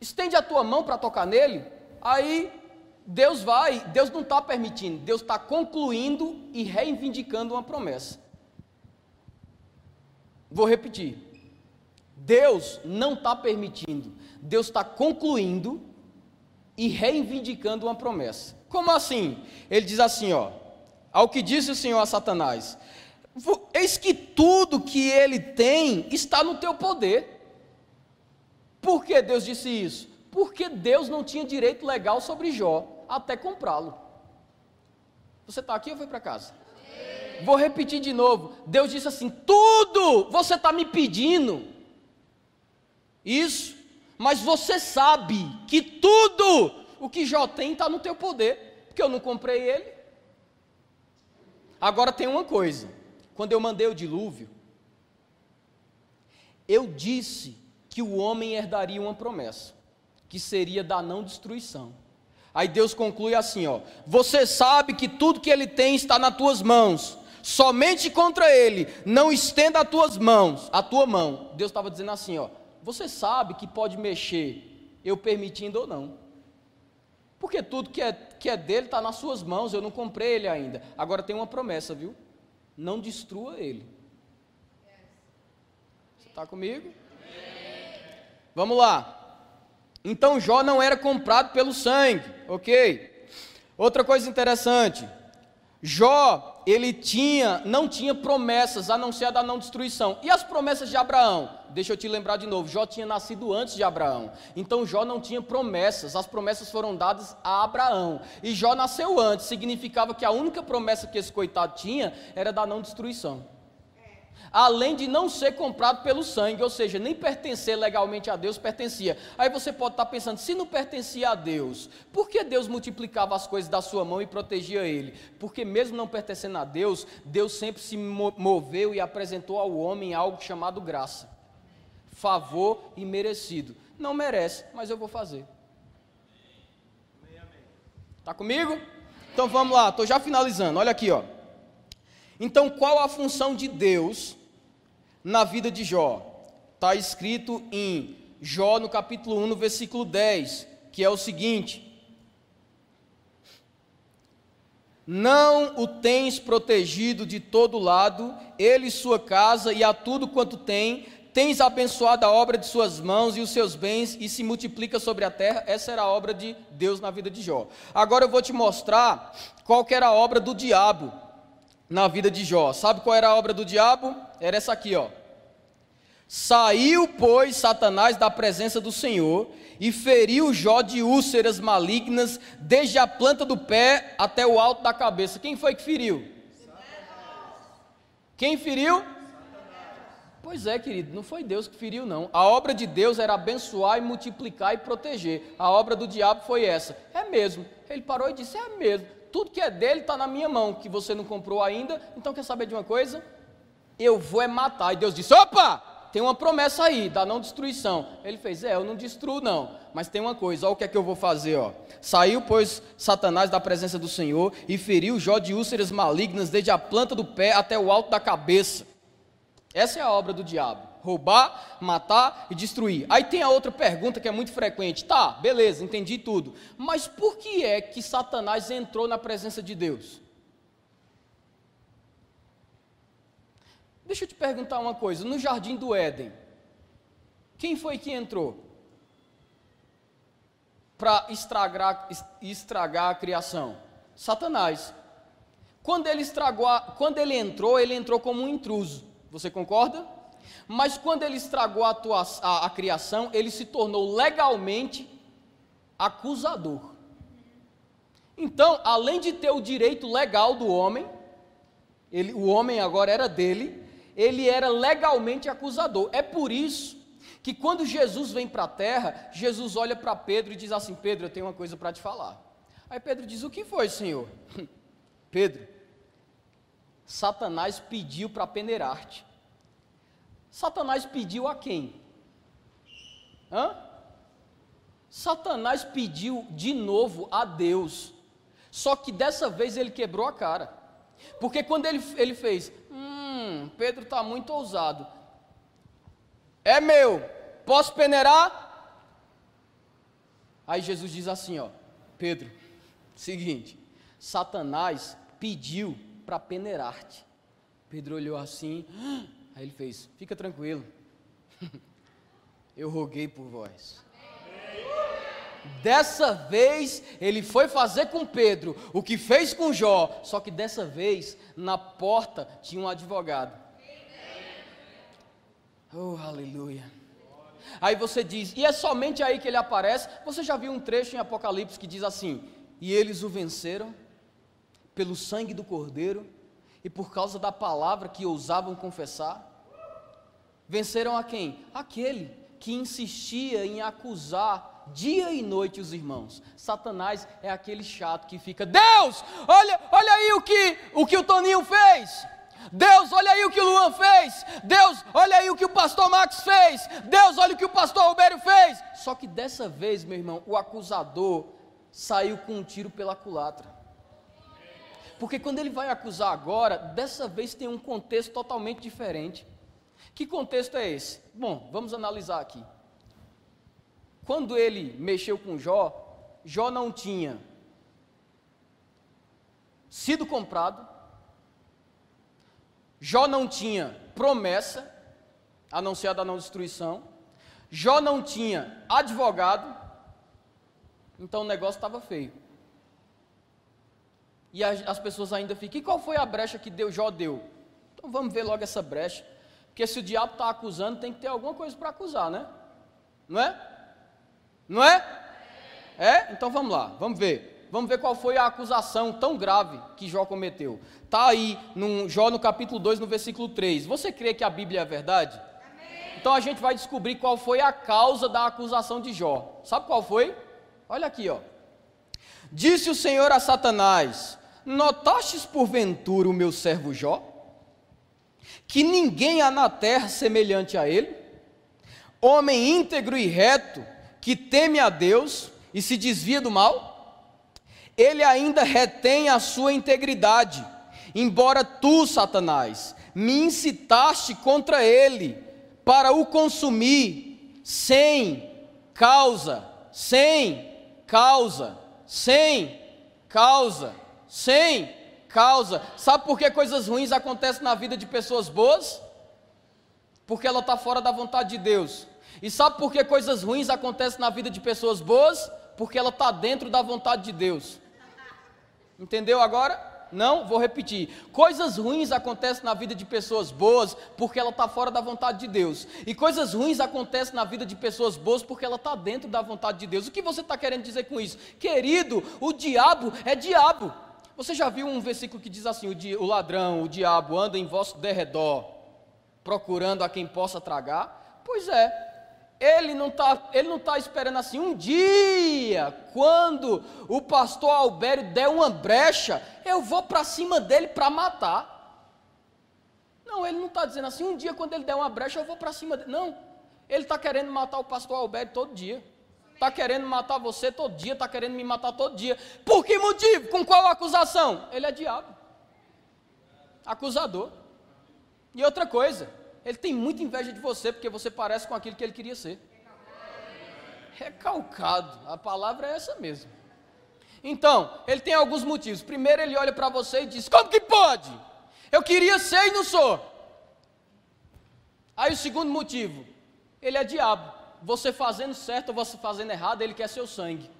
estende a tua mão para tocar nele. Aí Deus vai, Deus não está permitindo, Deus está concluindo e reivindicando uma promessa. Vou repetir. Deus não está permitindo, Deus está concluindo e reivindicando uma promessa. Como assim? Ele diz assim, ó, ao que disse o Senhor a Satanás: Eis que tudo que ele tem está no teu poder. Por que Deus disse isso? Porque Deus não tinha direito legal sobre Jó até comprá-lo. Você está aqui ou foi para casa? Vou repetir de novo. Deus disse assim: tudo você está me pedindo. Isso, mas você sabe que tudo o que Jó tem está no teu poder, porque eu não comprei ele. Agora tem uma coisa: quando eu mandei o dilúvio, eu disse que o homem herdaria uma promessa, que seria da não destruição. Aí Deus conclui assim, ó: Você sabe que tudo que ele tem está nas tuas mãos. Somente contra ele não estenda as tuas mãos, a tua mão. Deus estava dizendo assim, ó: Você sabe que pode mexer, eu permitindo ou não. Porque tudo que é, que é dele está nas suas mãos, eu não comprei ele ainda. Agora tem uma promessa, viu? Não destrua ele. Você está comigo? Vamos lá. Então Jó não era comprado pelo sangue, ok? Outra coisa interessante, Jó, ele tinha, não tinha promessas, a não ser a da não destruição. E as promessas de Abraão? Deixa eu te lembrar de novo, Jó tinha nascido antes de Abraão. Então Jó não tinha promessas, as promessas foram dadas a Abraão. E Jó nasceu antes, significava que a única promessa que esse coitado tinha era da não destruição além de não ser comprado pelo sangue, ou seja, nem pertencer legalmente a Deus, pertencia. Aí você pode estar pensando, se não pertencia a Deus, por que Deus multiplicava as coisas da sua mão e protegia ele? Porque mesmo não pertencendo a Deus, Deus sempre se moveu e apresentou ao homem algo chamado graça, favor e merecido. Não merece, mas eu vou fazer. Está comigo? Então vamos lá, estou já finalizando. Olha aqui, ó. Então, qual a função de Deus na vida de Jó. Está escrito em Jó, no capítulo 1, no versículo 10, que é o seguinte: Não o tens protegido de todo lado, ele e sua casa, e a tudo quanto tem, tens abençoado a obra de suas mãos e os seus bens, e se multiplica sobre a terra. Essa era a obra de Deus na vida de Jó. Agora eu vou te mostrar qual era a obra do diabo na vida de Jó. Sabe qual era a obra do diabo? Era essa aqui, ó. Saiu, pois, Satanás da presença do Senhor e feriu Jó de úlceras malignas, desde a planta do pé até o alto da cabeça. Quem foi que feriu? Quem feriu? Pois é, querido, não foi Deus que feriu, não. A obra de Deus era abençoar e multiplicar e proteger. A obra do diabo foi essa. É mesmo. Ele parou e disse: É mesmo tudo que é dele está na minha mão, que você não comprou ainda, então quer saber de uma coisa? Eu vou é matar. E Deus disse: opa, tem uma promessa aí, da não destruição. Ele fez: é, eu não destruo não, mas tem uma coisa, olha o que é que eu vou fazer, ó. Saiu, pois, Satanás da presença do Senhor e feriu Jó de úlceras malignas, desde a planta do pé até o alto da cabeça. Essa é a obra do diabo roubar, matar e destruir. Aí tem a outra pergunta que é muito frequente. Tá, beleza, entendi tudo. Mas por que é que Satanás entrou na presença de Deus? Deixa eu te perguntar uma coisa. No jardim do Éden, quem foi que entrou? Para estragar, estragar a criação? Satanás. Quando ele estragou, a, quando ele entrou, ele entrou como um intruso. Você concorda? Mas quando ele estragou a, tua, a, a criação, ele se tornou legalmente acusador. Então, além de ter o direito legal do homem, ele, o homem agora era dele, ele era legalmente acusador. É por isso que quando Jesus vem para a terra, Jesus olha para Pedro e diz assim: Pedro, eu tenho uma coisa para te falar. Aí Pedro diz: O que foi, Senhor? Pedro, Satanás pediu para peneirar-te. Satanás pediu a quem? Hã? Satanás pediu de novo a Deus. Só que dessa vez ele quebrou a cara. Porque quando ele, ele fez, hum, Pedro está muito ousado. É meu, posso peneirar? Aí Jesus diz assim, ó, Pedro, Seguinte, Satanás pediu para peneirar-te. Pedro olhou assim, aí ele fez: Fica tranquilo, eu roguei por vós. Dessa vez ele foi fazer com Pedro o que fez com Jó, só que dessa vez na porta tinha um advogado. Oh, aleluia. Aí você diz, e é somente aí que ele aparece. Você já viu um trecho em Apocalipse que diz assim: E eles o venceram pelo sangue do Cordeiro e por causa da palavra que ousavam confessar? Venceram a quem? Aquele que insistia em acusar dia e noite os irmãos. Satanás é aquele chato que fica: Deus, olha, olha aí o que o que o Toninho fez. Deus, olha aí o que o Luan fez. Deus, olha aí o que o pastor Max fez. Deus, olha o que o pastor Alberio fez. Só que dessa vez, meu irmão, o acusador saiu com um tiro pela culatra. Porque quando ele vai acusar agora, dessa vez tem um contexto totalmente diferente. Que contexto é esse? Bom, vamos analisar aqui. Quando ele mexeu com Jó, Jó não tinha sido comprado, Jó não tinha promessa, a não ser a da não destruição, Jó não tinha advogado, então o negócio estava feio. E as, as, pessoas ainda ficam, e qual foi a brecha que Deus Jó deu? Então vamos ver logo essa brecha. Porque se o diabo está acusando, tem que ter alguma coisa para acusar, né? Não é? Não é? É? Então vamos lá, vamos ver. Vamos ver qual foi a acusação tão grave que Jó cometeu. Está aí, no Jó no capítulo 2, no versículo 3. Você crê que a Bíblia é verdade? Amém. Então a gente vai descobrir qual foi a causa da acusação de Jó. Sabe qual foi? Olha aqui, ó. Disse o Senhor a Satanás: Notastes porventura o meu servo Jó? Que ninguém há na terra semelhante a ele? Homem íntegro e reto, que teme a Deus e se desvia do mal? ele ainda retém a sua integridade, embora tu, Satanás, me incitaste contra ele para o consumir sem causa, sem causa, sem causa, sem causa. Sabe por que coisas ruins acontecem na vida de pessoas boas? Porque ela está fora da vontade de Deus. E sabe por que coisas ruins acontecem na vida de pessoas boas? Porque ela está dentro da vontade de Deus. Entendeu agora? Não, vou repetir. Coisas ruins acontecem na vida de pessoas boas porque ela está fora da vontade de Deus. E coisas ruins acontecem na vida de pessoas boas porque ela está dentro da vontade de Deus. O que você está querendo dizer com isso? Querido, o diabo é diabo. Você já viu um versículo que diz assim: o, ladrão, o diabo anda em vosso derredor, procurando a quem possa tragar? Pois é, ele não está tá esperando assim um dia, quando o pastor Albério der uma brecha, eu vou para cima dele para matar. Não, ele não está dizendo assim, um dia quando ele der uma brecha, eu vou para cima dele. Não, ele está querendo matar o pastor Albério todo dia. Está querendo matar você todo dia, está querendo me matar todo dia. Por que motivo? Com qual acusação? Ele é diabo. Acusador. E outra coisa, ele tem muita inveja de você porque você parece com aquilo que ele queria ser. Recalcado, a palavra é essa mesmo. Então, ele tem alguns motivos. Primeiro, ele olha para você e diz: Como que pode? Eu queria ser e não sou. Aí, o segundo motivo, ele é diabo. Você fazendo certo ou você fazendo errado, ele quer seu sangue.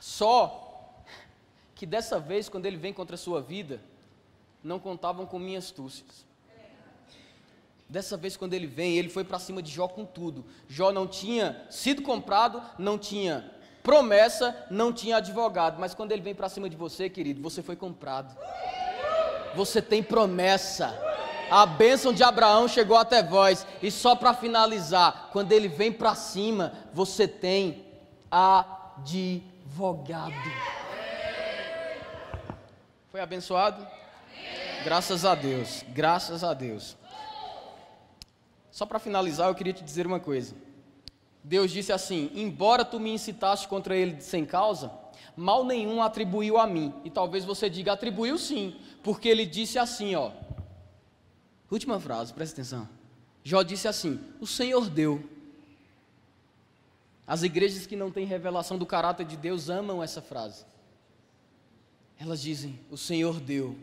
Só que dessa vez, quando ele vem contra a sua vida, não contavam com minhas astúcias. Dessa vez, quando ele vem, ele foi para cima de Jó com tudo. Jó não tinha sido comprado, não tinha promessa, não tinha advogado. Mas quando ele vem para cima de você, querido, você foi comprado. Você tem promessa. A bênção de Abraão chegou até vós. E só para finalizar, quando ele vem para cima, você tem advogado. Foi abençoado? Graças a Deus, graças a Deus. Só para finalizar, eu queria te dizer uma coisa. Deus disse assim: Embora tu me incitaste contra ele sem causa, mal nenhum atribuiu a mim. E talvez você diga: atribuiu sim, porque ele disse assim, ó. Última frase, presta atenção. Jó disse assim: O Senhor deu. As igrejas que não têm revelação do caráter de Deus amam essa frase. Elas dizem: O Senhor deu,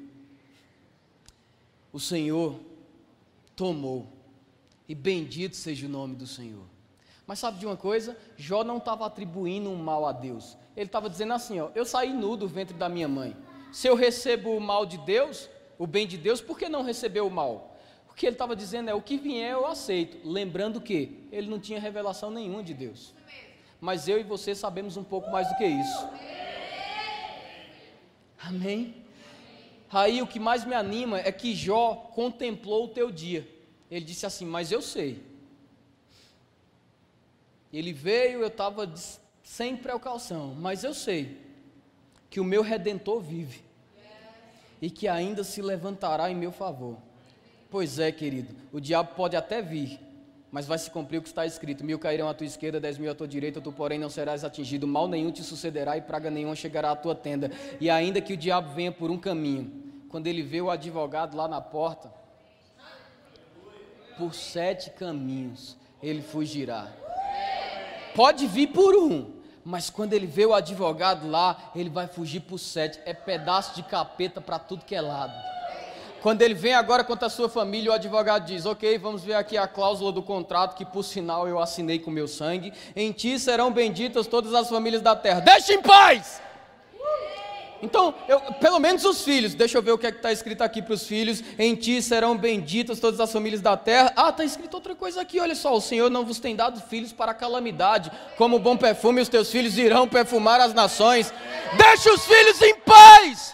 o Senhor tomou, e bendito seja o nome do Senhor. Mas sabe de uma coisa? Jó não estava atribuindo um mal a Deus. Ele estava dizendo assim: ó, eu saí nu do ventre da minha mãe. Se eu recebo o mal de Deus, o bem de Deus, por que não receber o mal? O que ele estava dizendo é: o que vier eu aceito. Lembrando que ele não tinha revelação nenhuma de Deus. Mas eu e você sabemos um pouco mais do que isso. Amém? Aí o que mais me anima é que Jó contemplou o teu dia. Ele disse assim: Mas eu sei. Ele veio, eu estava sem precaução, mas eu sei que o meu redentor vive e que ainda se levantará em meu favor. Pois é, querido, o diabo pode até vir, mas vai se cumprir o que está escrito: mil cairão à tua esquerda, dez mil à tua direita, tu, porém, não serás atingido, mal nenhum te sucederá e praga nenhuma chegará à tua tenda. E ainda que o diabo venha por um caminho, quando ele vê o advogado lá na porta, por sete caminhos ele fugirá. Pode vir por um, mas quando ele vê o advogado lá, ele vai fugir por sete. É pedaço de capeta para tudo que é lado. Quando ele vem agora contra a sua família, o advogado diz: Ok, vamos ver aqui a cláusula do contrato que por sinal eu assinei com meu sangue. Em ti serão benditas todas as famílias da terra. Deixa em paz! Então, eu, pelo menos os filhos, deixa eu ver o que é está escrito aqui para os filhos: em ti serão benditas todas as famílias da terra. Ah, está escrito outra coisa aqui, olha só: o Senhor não vos tem dado filhos para a calamidade, como bom perfume, os teus filhos irão perfumar as nações. Deixa os filhos em paz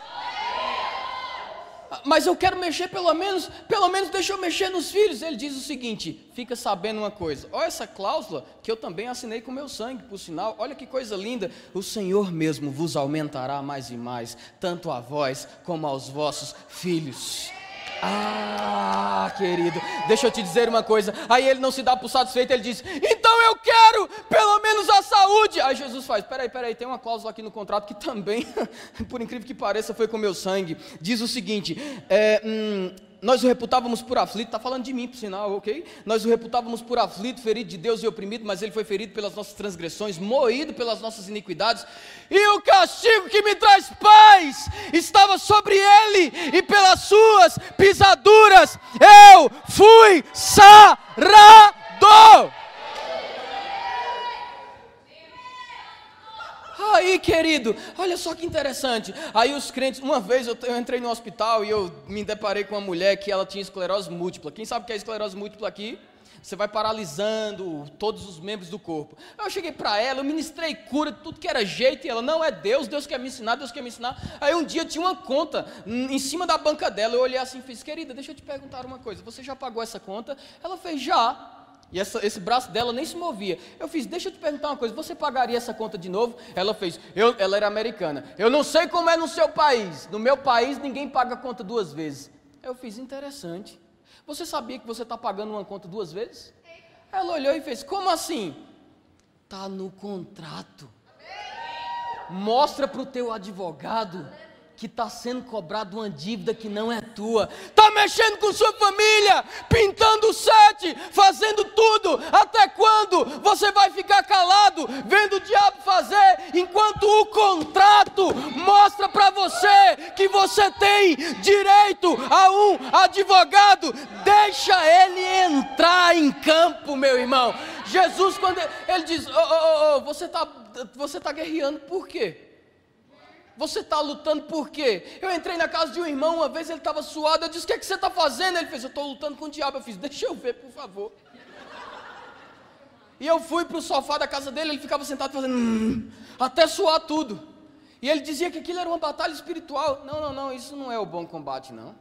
mas eu quero mexer pelo menos, pelo menos deixa eu mexer nos filhos. Ele diz o seguinte: fica sabendo uma coisa, olha essa cláusula que eu também assinei com meu sangue, por sinal, olha que coisa linda. O Senhor mesmo vos aumentará mais e mais, tanto a vós como aos vossos filhos. Ah, querido, deixa eu te dizer uma coisa. Aí ele não se dá por satisfeito, ele diz: Então eu quero pelo menos a saúde. Aí Jesus faz: Peraí, peraí, tem uma cláusula aqui no contrato que também, por incrível que pareça, foi com meu sangue. Diz o seguinte: é, hum, nós o reputávamos por aflito, está falando de mim, por sinal, ok? Nós o reputávamos por aflito, ferido de Deus e oprimido, mas ele foi ferido pelas nossas transgressões, moído pelas nossas iniquidades, e o castigo que me traz paz estava sobre ele, e pelas suas pisaduras eu fui sarado. Aí, querido, olha só que interessante. Aí os crentes, uma vez eu, eu, entrei no hospital e eu me deparei com uma mulher que ela tinha esclerose múltipla. Quem sabe o que é esclerose múltipla aqui? Você vai paralisando todos os membros do corpo. Eu cheguei para ela, eu ministrei cura, tudo que era jeito, e ela, não é Deus, Deus quer me ensinar, Deus quer me ensinar. Aí um dia tinha uma conta em cima da banca dela, eu olhei assim e fiz, querida, deixa eu te perguntar uma coisa, você já pagou essa conta? Ela fez, já. E essa, esse braço dela nem se movia. Eu fiz, deixa eu te perguntar uma coisa, você pagaria essa conta de novo? Ela fez, eu, ela era americana. Eu não sei como é no seu país. No meu país ninguém paga conta duas vezes. Eu fiz, interessante. Você sabia que você está pagando uma conta duas vezes? Ela olhou e fez, como assim? Está no contrato. Mostra para o teu advogado que está sendo cobrado uma dívida que não é tua, está mexendo com sua família, pintando o sete, fazendo tudo, até quando você vai ficar calado, vendo o diabo fazer, enquanto o contrato mostra para você que você tem direito a um advogado, deixa ele entrar em campo, meu irmão. Jesus, quando ele diz, oh, oh, oh, você está você tá guerreando, por quê? Você está lutando por quê? Eu entrei na casa de um irmão uma vez, ele estava suado. Eu disse: O que, é que você está fazendo? Ele fez: Eu estou lutando com o diabo. Eu fiz: Deixa eu ver, por favor. E eu fui para o sofá da casa dele, ele ficava sentado fazendo. Hum, até suar tudo. E ele dizia que aquilo era uma batalha espiritual. Não, não, não, isso não é o bom combate, não.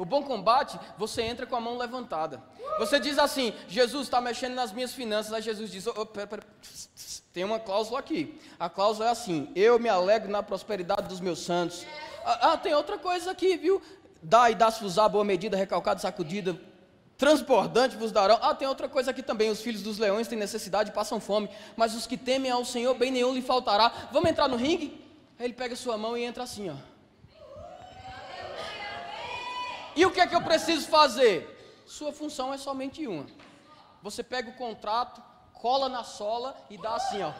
O bom combate, você entra com a mão levantada. Você diz assim: Jesus está mexendo nas minhas finanças. Aí Jesus diz: oh, pera, pera. Tem uma cláusula aqui. A cláusula é assim: eu me alegro na prosperidade dos meus santos. Ah, ah tem outra coisa aqui, viu? Dá e dá-se-vos a boa medida, recalcada, sacudida, transbordante vos darão. Ah, tem outra coisa aqui também: os filhos dos leões têm necessidade, passam fome, mas os que temem ao Senhor, bem nenhum lhe faltará. Vamos entrar no ringue? Aí ele pega sua mão e entra assim, ó. E o que é que eu preciso fazer? Sua função é somente uma. Você pega o contrato, cola na sola e dá assim, ó.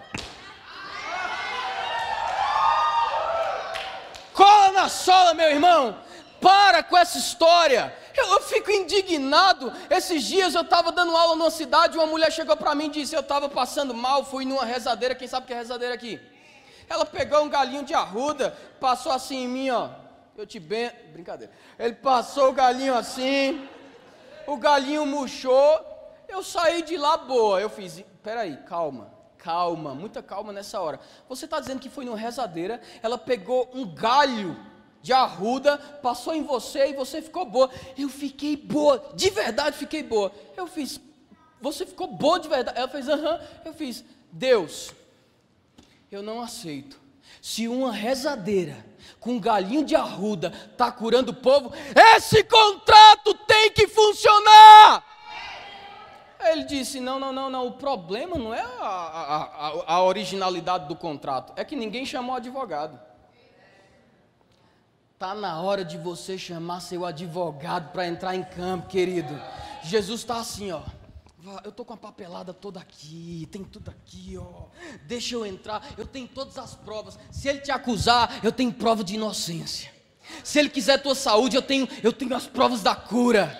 Cola na sola, meu irmão. Para com essa história. Eu, eu fico indignado. Esses dias eu estava dando aula numa cidade, uma mulher chegou para mim e disse: Eu estava passando mal, fui numa rezadeira. Quem sabe que é rezadeira aqui? Ela pegou um galinho de arruda, passou assim em mim, ó. Eu te ben... Brincadeira. Ele passou o galinho assim, o galinho murchou. Eu saí de lá boa. Eu fiz, peraí, calma, calma, muita calma nessa hora. Você está dizendo que foi numa rezadeira, ela pegou um galho de arruda, passou em você e você ficou boa. Eu fiquei boa, de verdade fiquei boa. Eu fiz, você ficou boa de verdade. Ela fez, aham. Eu fiz, Deus, eu não aceito. Se uma rezadeira com um galinho de arruda está curando o povo, esse contrato tem que funcionar. Ele disse: não, não, não, não. O problema não é a, a, a, originalidade do contrato, é que ninguém chamou advogado. Está na hora de você chamar seu advogado para entrar em campo, querido. Jesus está assim, ó. Eu estou com a papelada toda aqui, tem tudo aqui, ó. Deixa eu entrar, eu tenho todas as provas. Se ele te acusar, eu tenho prova de inocência. Se ele quiser tua saúde, eu tenho, eu tenho as provas da cura.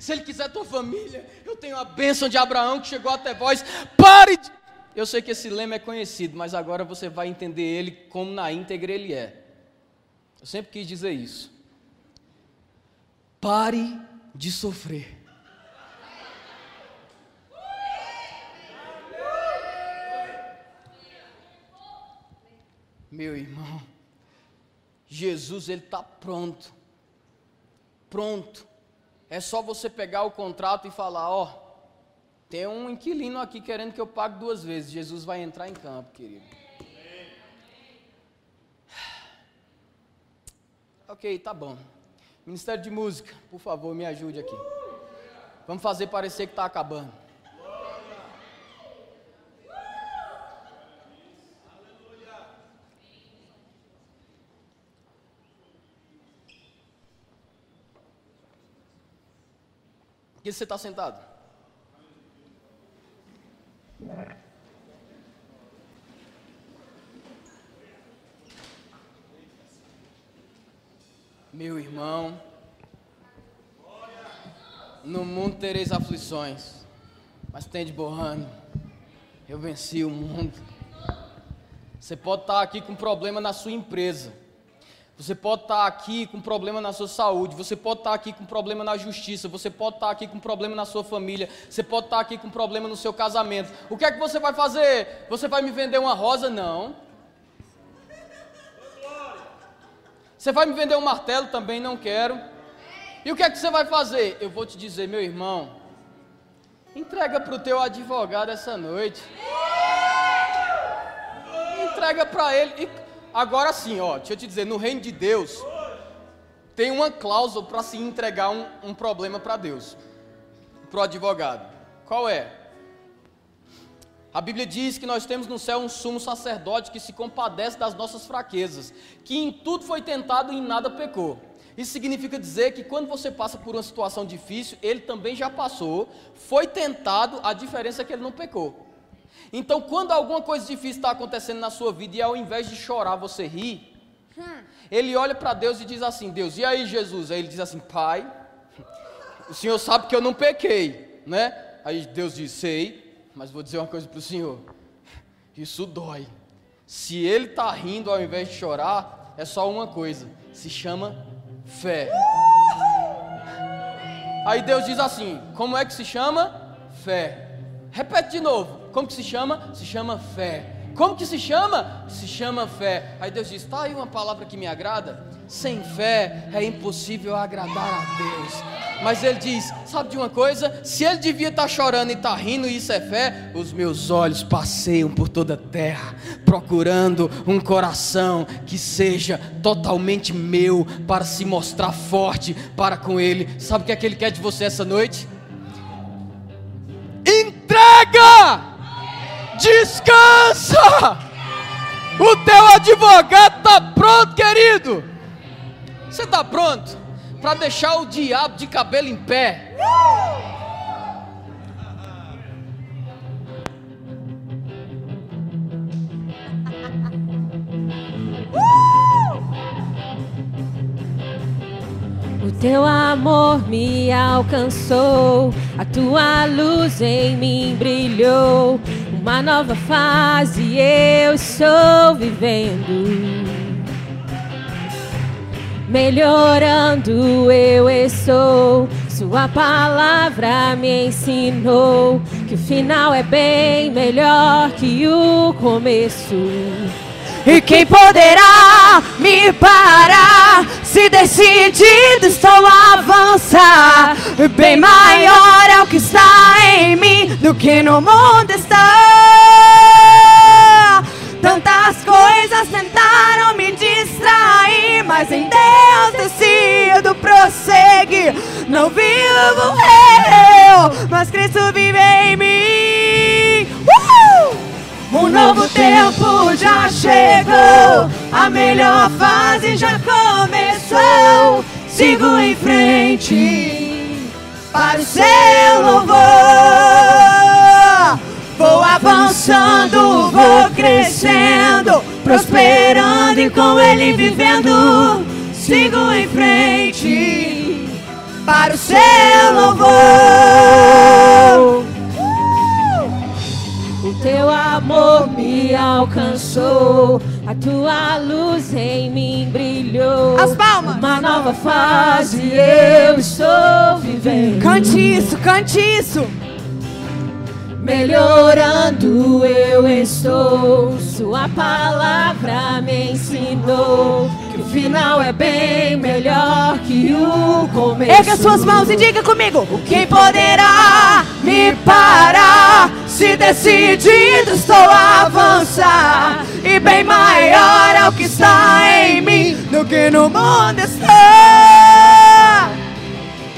Se ele quiser tua família, eu tenho a bênção de Abraão que chegou até vós. Pare de... Eu sei que esse lema é conhecido, mas agora você vai entender ele como na íntegra ele é. Eu sempre quis dizer isso. Pare de sofrer. Meu irmão, Jesus ele está pronto, pronto. É só você pegar o contrato e falar, ó, oh, tem um inquilino aqui querendo que eu pague duas vezes. Jesus vai entrar em campo, querido. Ok, tá bom. Ministério de Música, por favor, me ajude aqui. Vamos fazer parecer que está acabando. Por que você está sentado? Meu irmão, no mundo tereis aflições, mas tem de borrando. Eu venci o mundo. Você pode estar aqui com problema na sua empresa. Você pode estar aqui com problema na sua saúde, você pode estar aqui com problema na justiça, você pode estar aqui com problema na sua família, você pode estar aqui com problema no seu casamento. O que é que você vai fazer? Você vai me vender uma rosa? Não. Você vai me vender um martelo? Também não quero. E o que é que você vai fazer? Eu vou te dizer, meu irmão, entrega para o teu advogado essa noite. Entrega para ele. E agora sim, ó, deixa eu te dizer, no reino de Deus tem uma cláusula para se entregar um, um problema para Deus, para o advogado. Qual é? A Bíblia diz que nós temos no céu um sumo sacerdote que se compadece das nossas fraquezas, que em tudo foi tentado e em nada pecou. Isso significa dizer que quando você passa por uma situação difícil, ele também já passou, foi tentado, a diferença é que ele não pecou. Então, quando alguma coisa difícil está acontecendo na sua vida e ao invés de chorar você ri, ele olha para Deus e diz assim: Deus, e aí Jesus? Aí ele diz assim: Pai, o Senhor sabe que eu não pequei, né? Aí Deus diz: Sei, mas vou dizer uma coisa para o senhor: isso dói. Se ele está rindo ao invés de chorar, é só uma coisa: se chama fé. Aí Deus diz assim: como é que se chama? Fé. Repete de novo: como que se chama? Se chama fé. Como que se chama? Se chama fé. Aí Deus diz: está aí uma palavra que me agrada. Sem fé é impossível agradar a Deus. Mas ele diz: sabe de uma coisa? Se ele devia estar tá chorando e estar tá rindo, e isso é fé, os meus olhos passeiam por toda a terra, procurando um coração que seja totalmente meu, para se mostrar forte para com ele. Sabe o que é que ele quer de você essa noite? Entrega! Descansa! O teu advogado está pronto, querido. Você está pronto? para deixar o diabo de cabelo em pé. Uh! Teu amor me alcançou, a tua luz em mim brilhou. Uma nova fase eu estou vivendo. Melhorando eu estou, Sua palavra me ensinou que o final é bem melhor que o começo. E quem poderá me parar? Se decidido estou a avançar, bem maior é o que está em mim do que no mundo está. Tantas coisas tentaram me distrair, mas em Deus decido prosseguir. Não vivo eu, mas Cristo vive em mim. Um novo tempo já chegou, a melhor fase já começou. Sigo em frente para o seu louvor. Vou avançando, vou crescendo, prosperando e com ele vivendo. Sigo em frente para o seu louvor. O teu amor me alcançou, a tua luz em mim brilhou. As palmas. Uma nova fase eu estou vivendo. Cante isso, cante isso. Melhorando eu estou, Sua palavra me ensinou que o final é bem melhor que o começo. Erga suas mãos e diga comigo: Quem poderá me parar? Se decidido estou a avançar, e bem maior é o que está em mim do que no mundo está.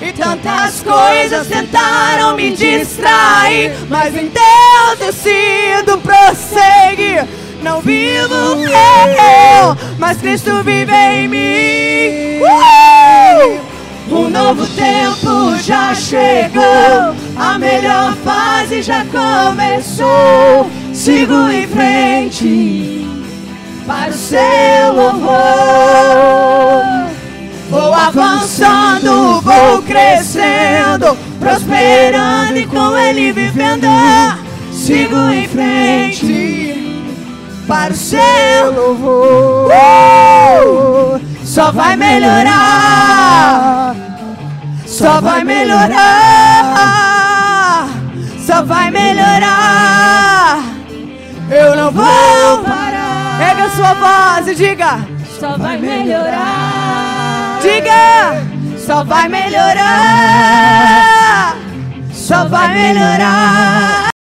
E tantas coisas tentaram me distrair, mas em Deus decido prosseguir. Não vivo eu, mas Cristo vive em mim. Uh! Um novo tempo já chegou, a melhor fase já começou. Sigo em frente para o seu louvor. Vou avançando, vou crescendo, prosperando e com Ele vivendo. Sigo em frente para o seu louvor. Só vai melhorar, só vai melhorar, só vai melhorar. Eu não vou parar. Pega sua voz e diga: Só vai melhorar. Diga, só vai melhorar, só vai melhorar.